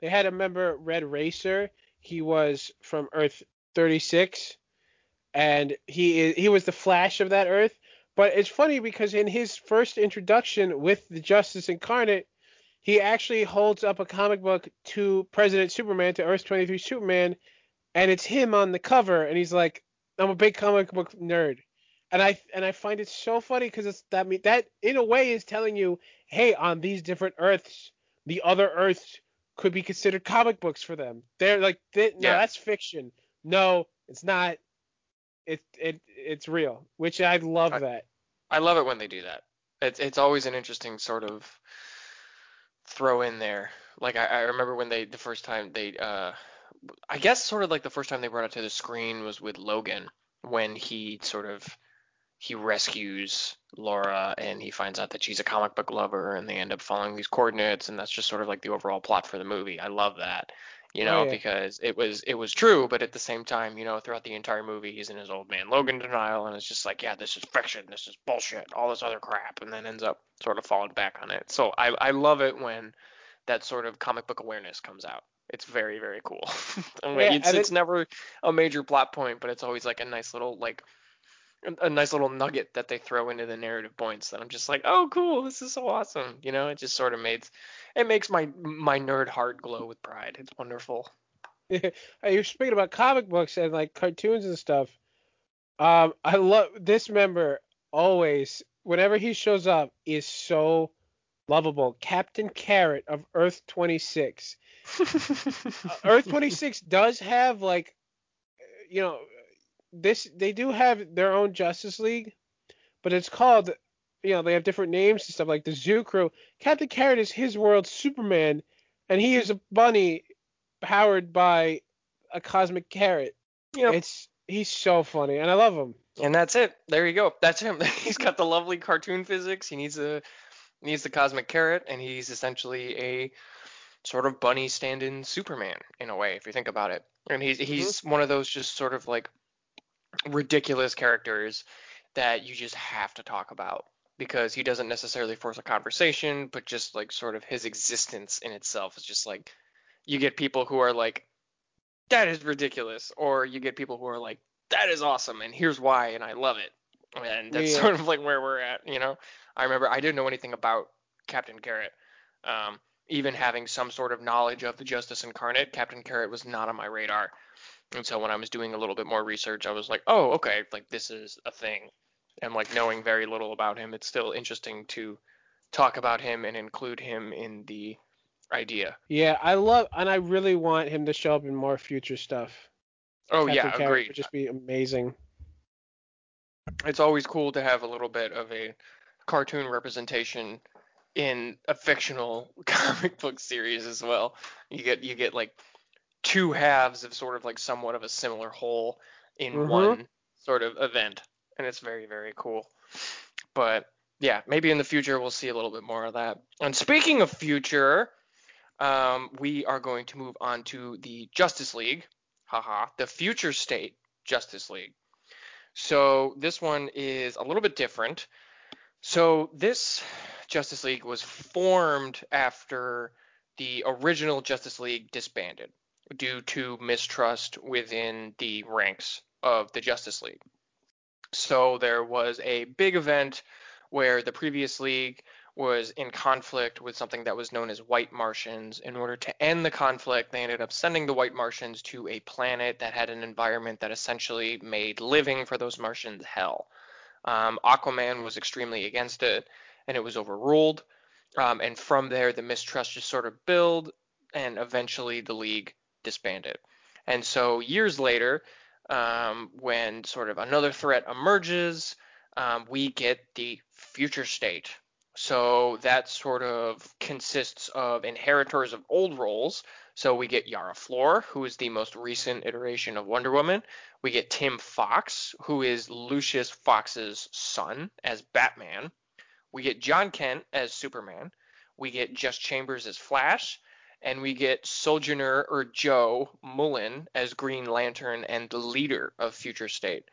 They had a member, Red Racer. He was from Earth 36, and he is, he was the Flash of that Earth. But it's funny because in his first introduction with the Justice Incarnate, he actually holds up a comic book to President Superman, to Earth 23 Superman, and it's him on the cover, and he's like, "I'm a big comic book nerd," and I and I find it so funny because it's that me that in a way is telling you, hey, on these different Earths, the other Earths could be considered comic books for them. They're like, they, no, Yeah. that's fiction. No, it's not. It it it's real, which I love I- that. I love it when they do that. It's it's always an interesting sort of throw in there. Like I, I remember when they the first time they uh I guess sort of like the first time they brought it to the screen was with Logan when he sort of he rescues Laura and he finds out that she's a comic book lover and they end up following these coordinates and that's just sort of like the overall plot for the movie. I love that. You know, Oh, yeah. because it was it was true, but at the same time, you know, throughout the entire movie he's in his old man Logan denial and it's just like, yeah, this is fiction, this is bullshit, all this other crap and then ends up sort of falling back on it. So I I love it when that sort of comic book awareness comes out. It's very very cool. [laughs] I mean, Yeah, it's and it's never a major plot point, but it's always like a nice little like a- a nice little nugget that they throw into the narrative points that I'm just like, oh cool, this is so awesome. You know, it just sort of makes it makes my my nerd heart glow with pride. It's wonderful. [laughs] You're speaking about comic books and like cartoons and stuff. Um, I love this member always. Whenever he shows up, is so lovable. Captain Carrot of Earth 26. [laughs] Uh, Earth 26 does have like, you know, this they do have their own Justice League, but it's called, you know, they have different names and stuff like the Zoo Crew. Captain Carrot is his world Superman, and he is a bunny powered by a cosmic carrot. Yep. It's he's so funny, and I love him. And that's it. There you go. That's him. [laughs] He's got the lovely cartoon physics. He needs a needs the cosmic carrot, and he's essentially a sort of bunny stand-in Superman in a way, if you think about it. And he's mm-hmm. he's one of those just sort of like ridiculous characters that you just have to talk about because he doesn't necessarily force a conversation, but just like sort of his existence in itself is just like you get people who are like that is ridiculous, or you get people who are like that is awesome and here's why and I love it. And that's Yeah. sort of like where we're at, you know. I remember I didn't know anything about Captain Carrot. Um, even having some sort of knowledge of the Justice Incarnate, Captain Carrot was not on my radar. And so when I was doing a little bit more research, I was like, oh, okay, like this is a thing. And like knowing very little about him, it's still interesting to talk about him and include him in the idea. Yeah, I love, and I really want him to show up in more future stuff. Oh Captain yeah, Carrot agreed. Would just be amazing. it's always cool to have a little bit of a cartoon representation in a fictional [laughs] comic book series as well. You get you get like two halves of sort of like somewhat of a similar whole in Mhm. one sort of event, and it's very very cool. But yeah, maybe in the future we'll see a little bit more of that. And speaking of future, um, we are going to move on to the Justice League, haha, the future state Justice League. So this one is a little bit different. So this Justice League was formed after the original Justice League disbanded due to mistrust within the ranks of the Justice League. So there was a big event where the previous league was in conflict with something that was known as White Martians. In order to end the conflict, they ended up sending the White Martians to a planet that had an environment that essentially made living for those Martians hell. Um, Aquaman was extremely against it, and it was overruled. Um, and from there, the mistrust just sort of built, and eventually the league disbanded. And so years later, um, when sort of another threat emerges, um, we get the future state. So that sort of consists of inheritors of old roles. So we get Yara Flor, who is the most recent iteration of Wonder Woman. We get Tim Fox, who is Lucius Fox's son as Batman. We get Jon Kent as Superman. We get Jess Chambers as Flash. And we get Sojourner or Jo Mullein as Green Lantern and the leader of Future State.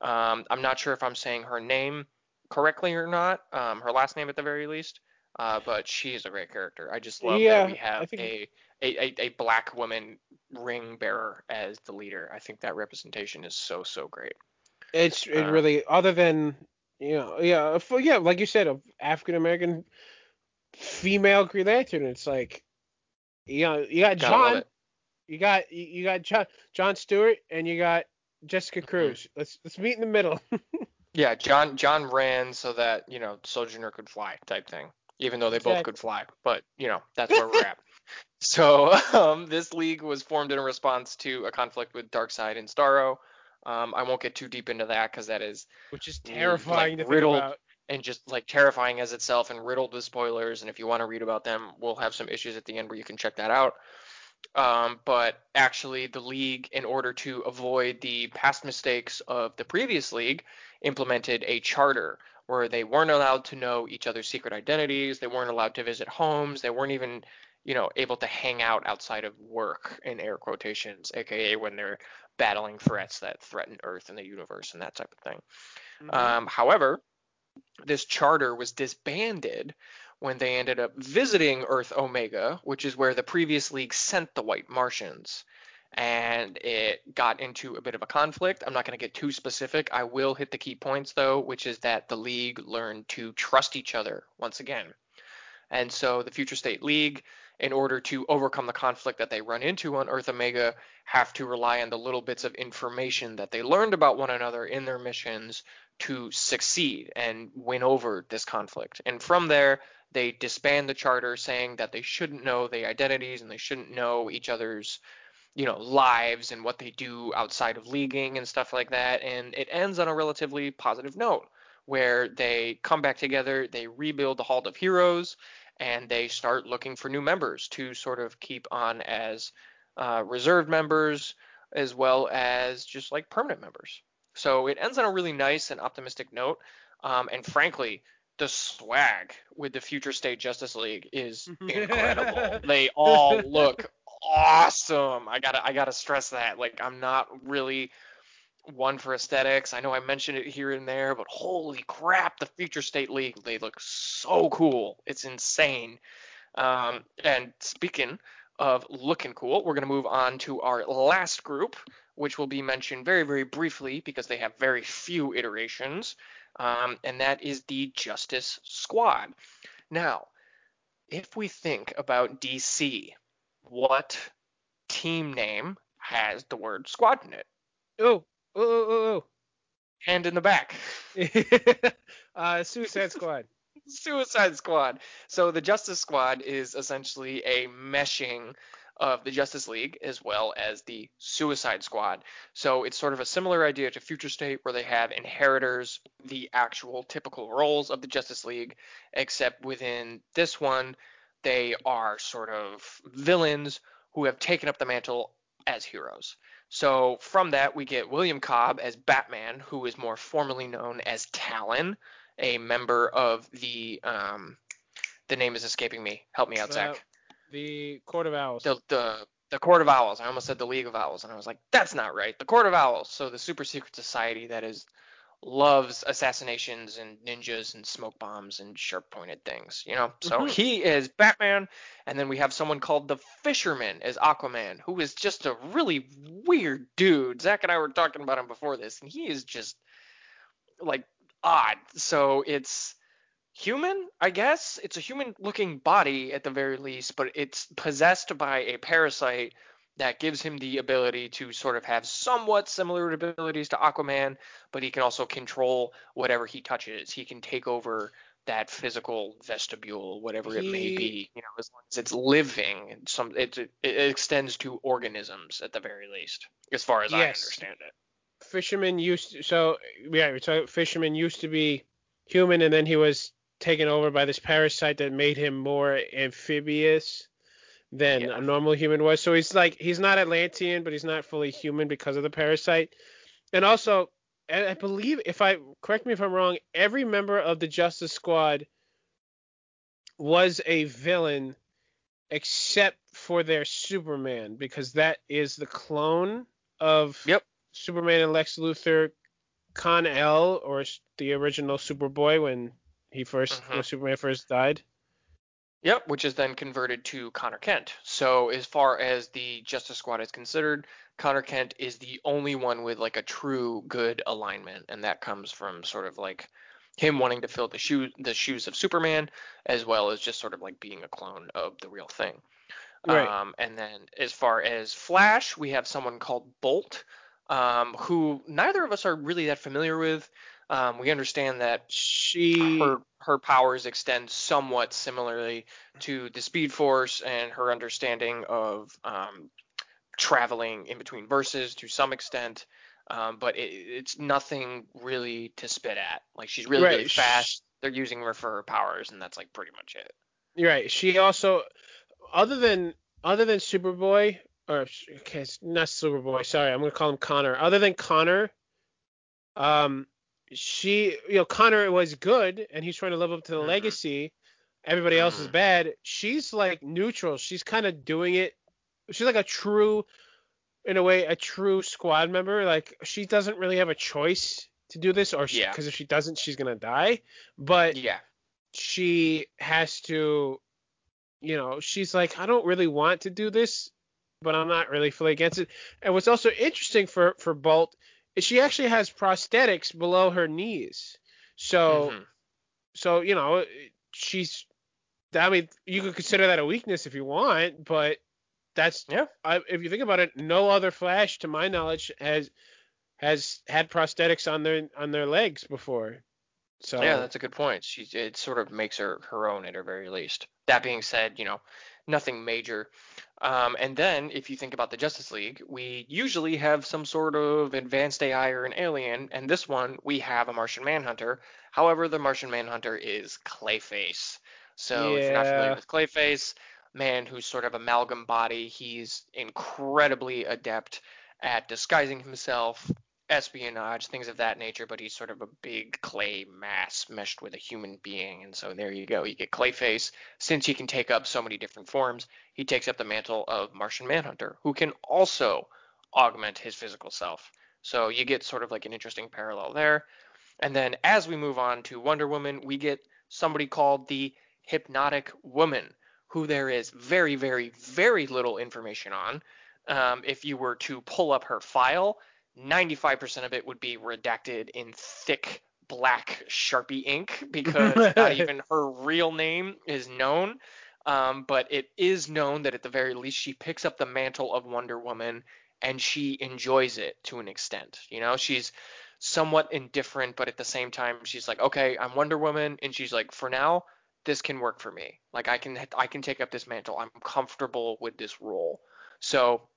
Um, I'm not sure if I'm saying her name correctly or not, um, her last name at the very least. Uh, but she is a great character. I just love Yeah, that we have think- a, a, a, black woman ring bearer as the leader. I think that representation is so so great. It's it Uh, really other than you know yeah for, yeah like you said a African American female Green Lantern. It's like you know you got John, you got you got John John Stewart, and you got Jessica Mm-hmm. Cruz. Let's let's meet in the middle. [laughs] Yeah, John John ran so that you know Sojourner could fly type thing. Even though they both could fly, but you know that's where we're [laughs] at. So [laughs] um, this league was formed in response to a conflict with Darkseid and Starro. Um, I won't get too deep into that because that is Which is like, terrifying to think riddled- about. and just like terrifying as itself and riddled with spoilers. And if you want to read about them, we'll have some issues at the end where you can check that out. Um, but actually, the league, in order to avoid the past mistakes of the previous league, implemented a charter where they weren't allowed to know each other's secret identities. They weren't allowed to visit homes. They weren't even, you know, able to hang out outside of work in air quotations, aka when they're battling threats that threaten Earth and the universe and that type of thing. Mm-hmm. Um, however, this charter was disbanded when they ended up visiting Earth Omega, which is where the previous league sent the White Martians. And it got into a bit of a conflict. I'm not going to get too specific. I will hit the key points, though, which is that the league learned to trust each other once again. And so the Future State League, in order to overcome the conflict that they run into on Earth Omega, have to rely on the little bits of information that they learned about one another in their missions to succeed and win over this conflict. And from there, they disband the charter saying that they shouldn't know the identities and they shouldn't know each other's you know lives and what they do outside of leaguing and stuff like that and it ends on a relatively positive note where they come back together they rebuild the hall of heroes and they start looking for new members to sort of keep on as uh, reserved members as well as just like permanent members so it ends on a really nice and optimistic note. Um, and frankly the swag with the future state justice league is [laughs] incredible. They all look awesome. I gotta i gotta stress that. Like i'm not really one for aesthetics. I know i mentioned it here and there but holy crap the future state league they look so cool. It's insane. Um, and speaking of looking cool we're going to move on to our last group which will be mentioned very very briefly because they have very few iterations um, and that is the Justice Squad. Now, if we think about DC, what team name has the word squad in it? Oh, oh, oh, oh. Hand in the back. [laughs] uh, Suicide Squad. [laughs] Suicide Squad. So the Justice Squad is essentially a meshing of the Justice League as well as the Suicide Squad. So it's sort of a similar idea to Future State where they have inheritors, the actual typical roles of the Justice League, except within this one, they are sort of villains who have taken up the mantle as heroes. So from that, we get William Cobb as Batman, who is more formally known as Talon, a member of the um, the name is escaping me. Help me out, Zach. The Court of Owls. The the the Court of Owls. I almost said the League of Owls, and I was like, that's not right. The Court of Owls. So the super secret society that is loves assassinations and ninjas and smoke bombs and sharp pointed things, you know? So mm-hmm. he is Batman, and then we have someone called the Fisherman as Aquaman, who is just a really weird dude. Zach and I were talking about him before this, and he is just like odd. So it's human, I guess. It's a human looking body at the very least, but it's possessed by a parasite that gives him the ability to sort of have somewhat similar abilities to Aquaman, but he can also control whatever he touches. He can take over that physical vestibule, whatever he, it may be, you know, as long as it's living. Some it, it, extends to organisms at the very least, as far as yes. I understand it. Fisherman used to, so yeah, so fisherman used to be human, and then he was taken over by this parasite that made him more amphibious than yeah. a normal human was. So he's like he's not Atlantean, but he's not fully human because of the parasite. And also, I believe if I correct me if I'm wrong, every member of the Justice Squad was a villain except for their Superman because that is the clone of yep. Superman and Lex Luthor Kon-El or the original Superboy when he 1st mm-hmm. when Superman first died. Yep, which is then converted to Conner Kent. So as far as the Justice Squad is considered, Conner Kent is the only one with like a true good alignment, and that comes from sort of like him wanting to fill the shoes the shoes of Superman, as well as just sort of like being a clone of the real thing. Right. Um, and then as far as Flash, we have someone called Bolt, um, who neither of us are really that familiar with. Um, we understand that she her her powers extend somewhat similarly to the Speed Force and her understanding of um, traveling in between verses to some extent. Um, but it, it's nothing really to spit at. Like she's really right. really fast. they're using her for her powers, and that's like pretty much it. You're right. She also, other than other than Superboy, or okay, it's not Superboy. Sorry, I'm gonna call him Conner. Other than Conner, um, she, you know, Conner was good, and he's trying to live up to the Mhm. legacy. Everybody else is Mhm. bad. She's like neutral. She's kind of doing it. She's like a true, in a way, a true squad member. Like she doesn't really have a choice to do this, or Yeah. because if she doesn't, she's gonna die. But Yeah. she has to, you know, she's like, I don't really want to do this, but I'm not really fully against it. And what's also interesting for for Bolt is she actually has prosthetics below her knees. So Mhm. so you know, she's. I mean, you could consider that a weakness if you want, but that's Yeah. I, if you think about it, no other Flash, to my knowledge, has has had prosthetics on their on their legs before. So Yeah, that's a good point. She it sort of makes her her own at her very least. That being said, you know, nothing major. Um, and then if you think about the Justice League, we usually have some sort of advanced AI or an alien, and this one we have a Martian Manhunter. However, the Martian Manhunter is Clayface. So if you're not familiar Yeah. with Clayface, man who's sort of amalgam body, he's incredibly adept at disguising himself, espionage, things of that nature, but he's sort of a big clay mass meshed with a human being. And so there you go. You get Clayface. Since he can take up so many different forms, he takes up the mantle of Martian Manhunter, who can also augment his physical self. So you get sort of like an interesting parallel there. And then as we move on to Wonder Woman, we get somebody called the Hypnotic Woman, who there is very, very, very little information on. Um, if you were to pull up her file, 95% of it would be redacted in thick black Sharpie ink [laughs] because not even her real name is known. Um, but it is known that at the very least she picks up the mantle of Wonder Woman and she enjoys it to an extent. You know, she's somewhat indifferent, but at the same time she's like, okay, I'm Wonder Woman, and she's like, for now, this can work for me. Like I can I can take up this mantle. I'm comfortable with this role. So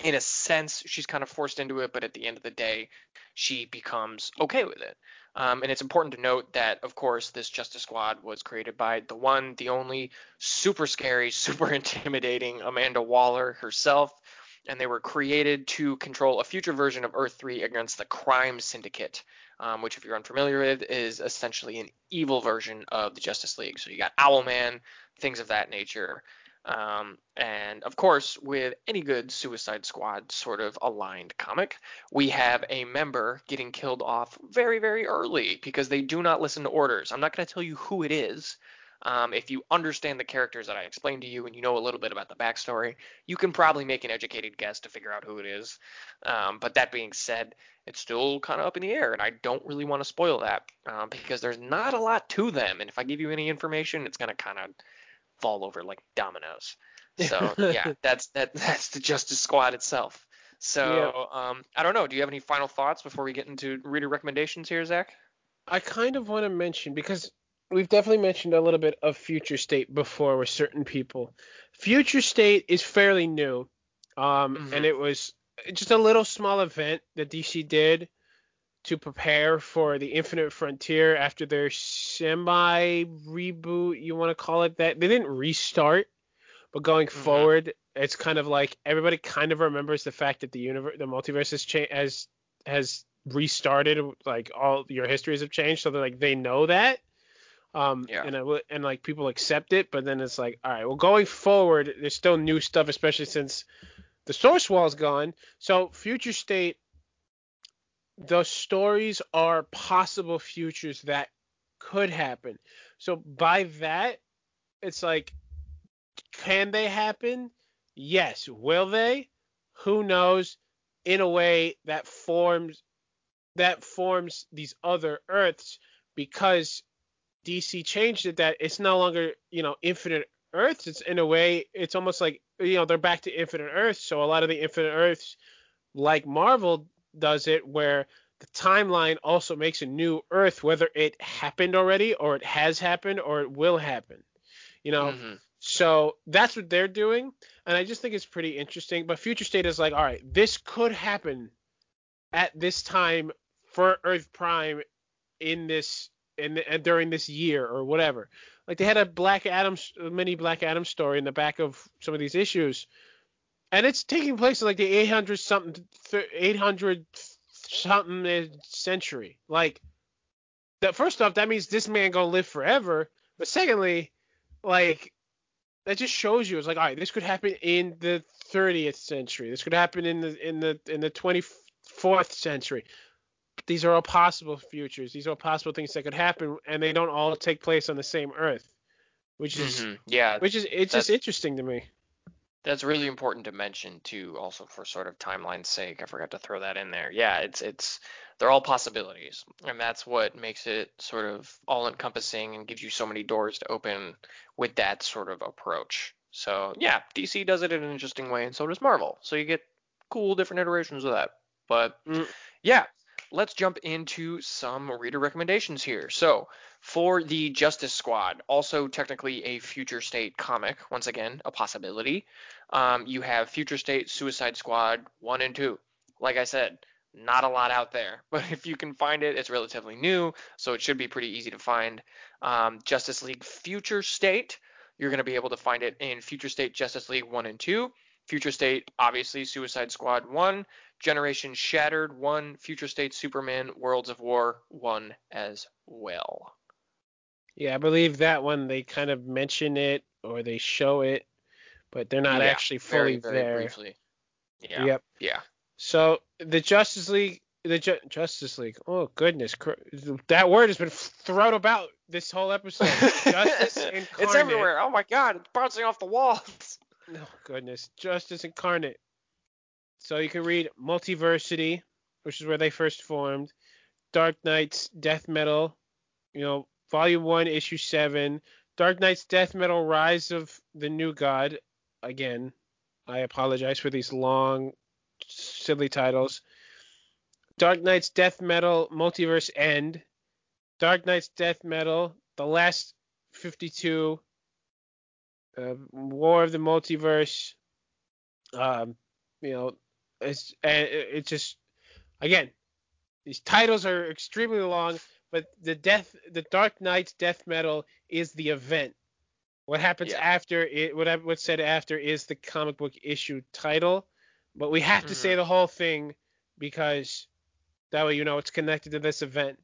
in a sense, she's kind of forced into it, but at the end of the day, she becomes okay with it. Um, and it's important to note that, of course, this Justice Squad was created by the one, the only, super scary, [laughs] super intimidating Amanda Waller herself. And they were created to control a future version of Earth 3 against the Crime Syndicate, um, which, if you're unfamiliar with, is essentially an evil version of the Justice League. So you got Owlman, things of that nature. Um, and of course, with any good Suicide Squad sort of aligned comic, we have a member getting killed off very, very early because they do not listen to orders. I'm not going to tell you who it is. Um, if you understand the characters that I explained to you and you know a little bit about the backstory, you can probably make an educated guess to figure out who it is. Um, but that being said, it's still kind of up in the air, and I don't really want to spoil that um, because there's not a lot to them. And if I give you any information, it's going to kind of fall over like dominoes. [laughs] So yeah, that's that [laughs] that's the Justice Squad itself. So um, I don't know. Do you have any final thoughts before we get into reader recommendations here, Zach? I kind of want to mention because we've definitely mentioned a little bit of Future State before with certain people. Future State is fairly new, um, Mhm. and it was just a little small event that DC did to prepare for the Infinite Frontier after their semi reboot. You want to call it that? They didn't restart, but going Mhm. forward, it's kind of like everybody kind of remembers the fact that the universe, the multiverse has changed, has has restarted. Like all your histories have changed, so they're like they know that. Um, Yeah. and I w- and like people accept it, but then it's like, all right, well, going forward, there's still new stuff, especially since the source wall's gone. So future state, the stories are possible futures that could happen. So by that, it's like, can they happen? Yes. Will they? Who knows? In a way that forms that forms these other Earths because DC changed it that it's no longer you know infinite Earths. It's in a way it's almost like you know they're back to infinite Earths. So a lot of the infinite Earths, like Marvel does it, where the timeline also makes a new Earth, whether it happened already or it has happened or it will happen. You know, Mhm. so that's what they're doing, and I just think it's pretty interesting. But Future State is like, all right, this could happen at this time for Earth Prime in this and, and during this year or whatever. Like they had a Black Adam mini Black Adam story in the back of some of these issues, and it's taking place in like the 800 something 800 something century. Like that first off, that means this man gonna live forever. But secondly, like that just shows you it's like all right, this could happen in the 30th century. This could happen in the in the in the 24th century. These are all possible futures. These are all possible things that could happen, and they don't all take place on the same Earth, which is Mhm. yeah, which is it's just interesting to me. That's really important to mention too, also for sort of timeline's sake. I forgot to throw that in there. Yeah, it's it's they're all possibilities, and that's what makes it sort of all encompassing and gives you so many doors to open with that sort of approach. So yeah, DC does it in an interesting way, and so does Marvel. So you get cool different iterations of that. But Mm. yeah, let's jump into some reader recommendations here. So for the Justice Squad, also technically a future state comic, once again, a possibility. Um, you have Future State, Suicide Squad 1 and 2. Like I said, not a lot out there, [laughs] but if you can find it, it's relatively new, so it should be pretty easy to find. Um, Justice League Future State, you're going to be able to find it in Future State Justice League 1 and 2. Future State, obviously, Suicide Squad 1. Generation Shattered 1. Future State Superman Worlds of War 1 as well. Yeah, I believe that one they kind of mention it or they show it, but they're not Yeah, actually fully very, very there. briefly. Yeah. Yep. Yeah. So the Justice League, the Ju- Justice League. Oh goodness, that word has been thrown about this whole episode. [laughs] Justice Incarnate. it's everywhere. Oh my god, it's bouncing off the walls. [laughs] Oh goodness, Justice Incarnate. So you can read Multiversity, which is where they first formed. Dark Nights Death Metal, you know, Volume One, Issue Seven. Dark Nights Death Metal: Rise of the New God. Again, I apologize for these long, silly titles. Dark Nights Death Metal: Multiverse End. Dark Nights Death Metal: The Last 52 uh, War of the Multiverse. Um, you know, it's and it's just again, these titles are extremely long, but the death, the Dark Nights death metal is the event. What happens Yeah. after it, what what's said after is the comic book issue title, but we have to Mhm. say the whole thing because that way you know it's connected to this event.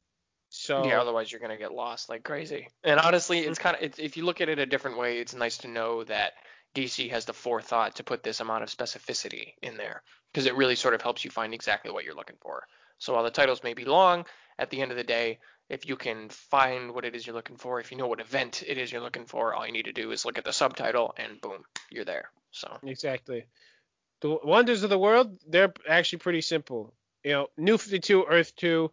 So Yeah, otherwise you're gonna get lost like crazy. And honestly, Mm-hmm. it's kind of if you look at it a different way, it's nice to know that DC has the forethought to put this amount of specificity in there because it really sort of helps you find exactly what you're looking for. So while the titles may be long, at the end of the day, if you can find what it is you're looking for, if you know what event it is you're looking for, all you need to do is look at the subtitle and boom, you're there. So Exactly. The wonders of the world, they're actually pretty simple. You know, New 52, Earth 2,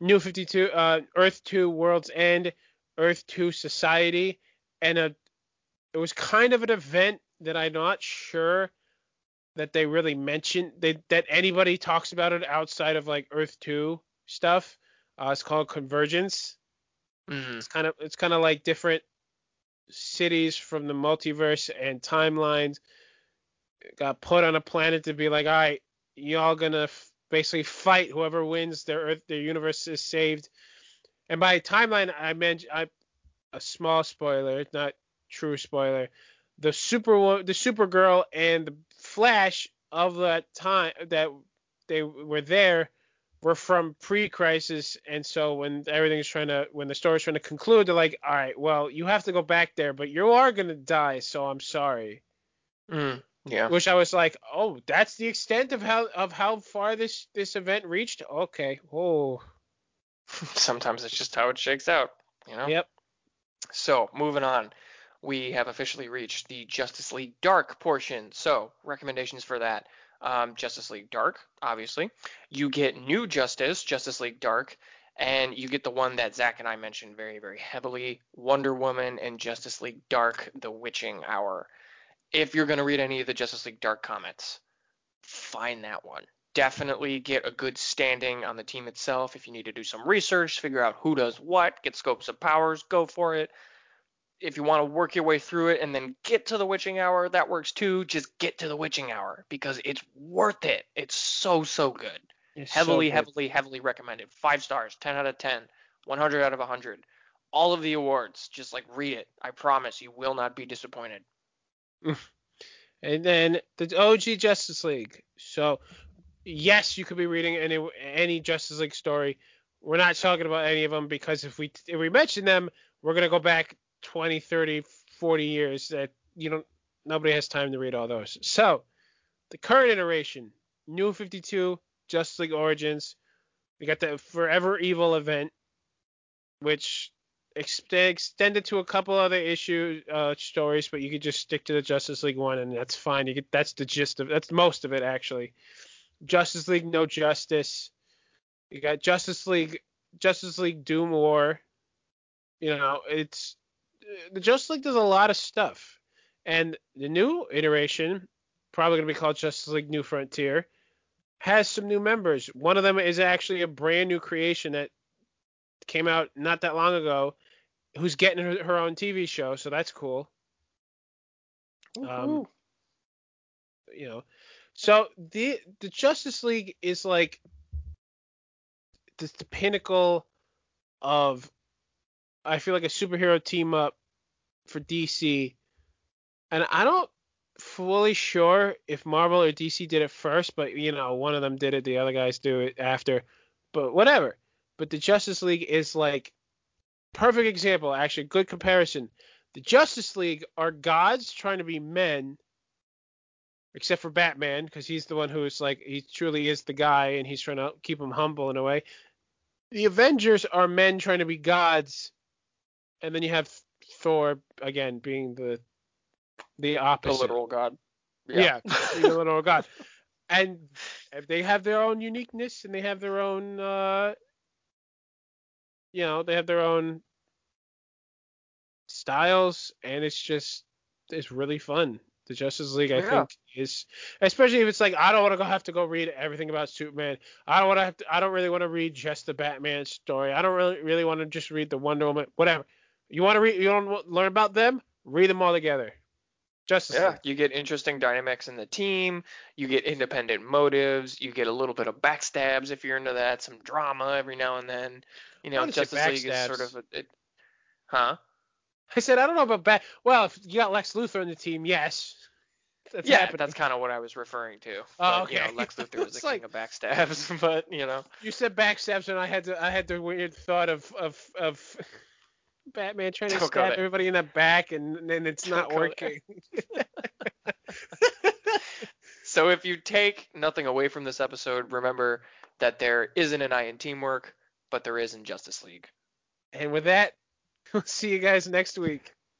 New 52, uh, Earth 2, World's End, Earth 2, Society, and a, it was kind of an event that I'm not sure that they really mentioned, they, that anybody talks about it outside of like Earth 2 stuff. Uh, it's called Convergence. mhm. It's kind of it's kind of like different cities from the multiverse and timelines got put on a planet to be like, all right, y'all gonna f- basically fight whoever wins their Earth, their universe is saved. And by timeline, I meant I a small spoiler, not true spoiler. The super the Supergirl and the Flash of that time that they were there were from pre-crisis, and so when everything's trying to when the story's trying to conclude, they're like, all right, well, you have to go back there, but you are gonna die, so I'm sorry Mm, yeah. which I was like, oh, that's the extent of how of how far this this event reached. Okay, oh, [laughs] Sometimes it's just how it shakes out, you know? yep, So, moving on. We have officially reached the Justice League Dark portion. So, recommendations for that. Um, Justice League Dark, obviously. You get New Justice, Justice League Dark, and you get the one that Zach and I mentioned very, very heavily Wonder Woman and Justice League Dark, The Witching Hour. If you're going to read any of the Justice League Dark comics, find that one. Definitely get a good standing on the team itself. If you need to do some research, figure out who does what, get scopes of powers, go for it. If you want to work your way through it and then get to the witching hour, that works too. Just get to the witching hour because it's worth it. It's so, so good. It's so heavily, good. heavily, heavily recommended. Five stars, 10 out of 10, 100 out of 100. all of the awards. Just like read it. I promise you will not be disappointed. [laughs] and then the OG Justice League. So yes, you could be reading any any Justice League story. We're not talking about any of them because if we if we mention them, we're gonna go back 20, 30, 40 years that you don't nobody has time to read all those. So the current iteration, New 52, Justice League Origins. We got the Forever Evil event, which extended to a couple other issue uh, stories, but you could just stick to the Justice League one, and that's fine. You get that's the gist of that's most of it actually. Justice League No Justice. You got Justice League Justice League Doom War. You know, it's the Justice League does a lot of stuff. And the new iteration, probably going to be called Justice League New Frontier, has some new members. One of them is actually a brand new creation that came out not that long ago, who's getting her, her own TV show, so that's cool. Um, you know, so the the Justice League is like the, the pinnacle of I feel like a superhero team up for DC, and I don't fully sure if Marvel or DC did it first, but you know one of them did it, the other guys do it after, but whatever. But the Justice League is like perfect example, actually good comparison. The Justice League are gods trying to be men except for Batman, because he's the one who's like he truly is the guy, and he's trying to keep him humble in a way. The Avengers are men trying to be gods, and then you have Thor again being the the opposite. The literal god. Yeah, yeah being the [laughs] literal god. And they have their own uniqueness, and they have their own, uh, you know, they have their own styles, and it's just it's really fun. The Justice League, I yeah. think, is especially if it's like I don't want to go have to go read everything about Superman. I don't want to have to. I don't really want to read just the Batman story. I don't really really want to just read the Wonder Woman. Whatever. You want to read? You want to learn about them? Read them all together. Justice yeah, League. you get interesting dynamics in the team. You get independent motives. You get a little bit of backstabs if you're into that. Some drama every now and then. You know, Justice League is sort of a, it, huh? I said I don't know about back. Well, if you got Lex Luthor in the team, yes. That's yeah, happening. that's kind of what I was referring to. Oh, but, okay. You know, Lex [laughs] Luthor is the like, king of backstabs, [laughs] but you know. You said backstabs, and I had to, I had the weird thought of, of, of Batman trying to Don't stab everybody in the back, and then it's Don't not working. [laughs] so if you take nothing away from this episode, remember that there isn't an I in teamwork, but there is in Justice League. And with that, [laughs] we'll see you guys next week.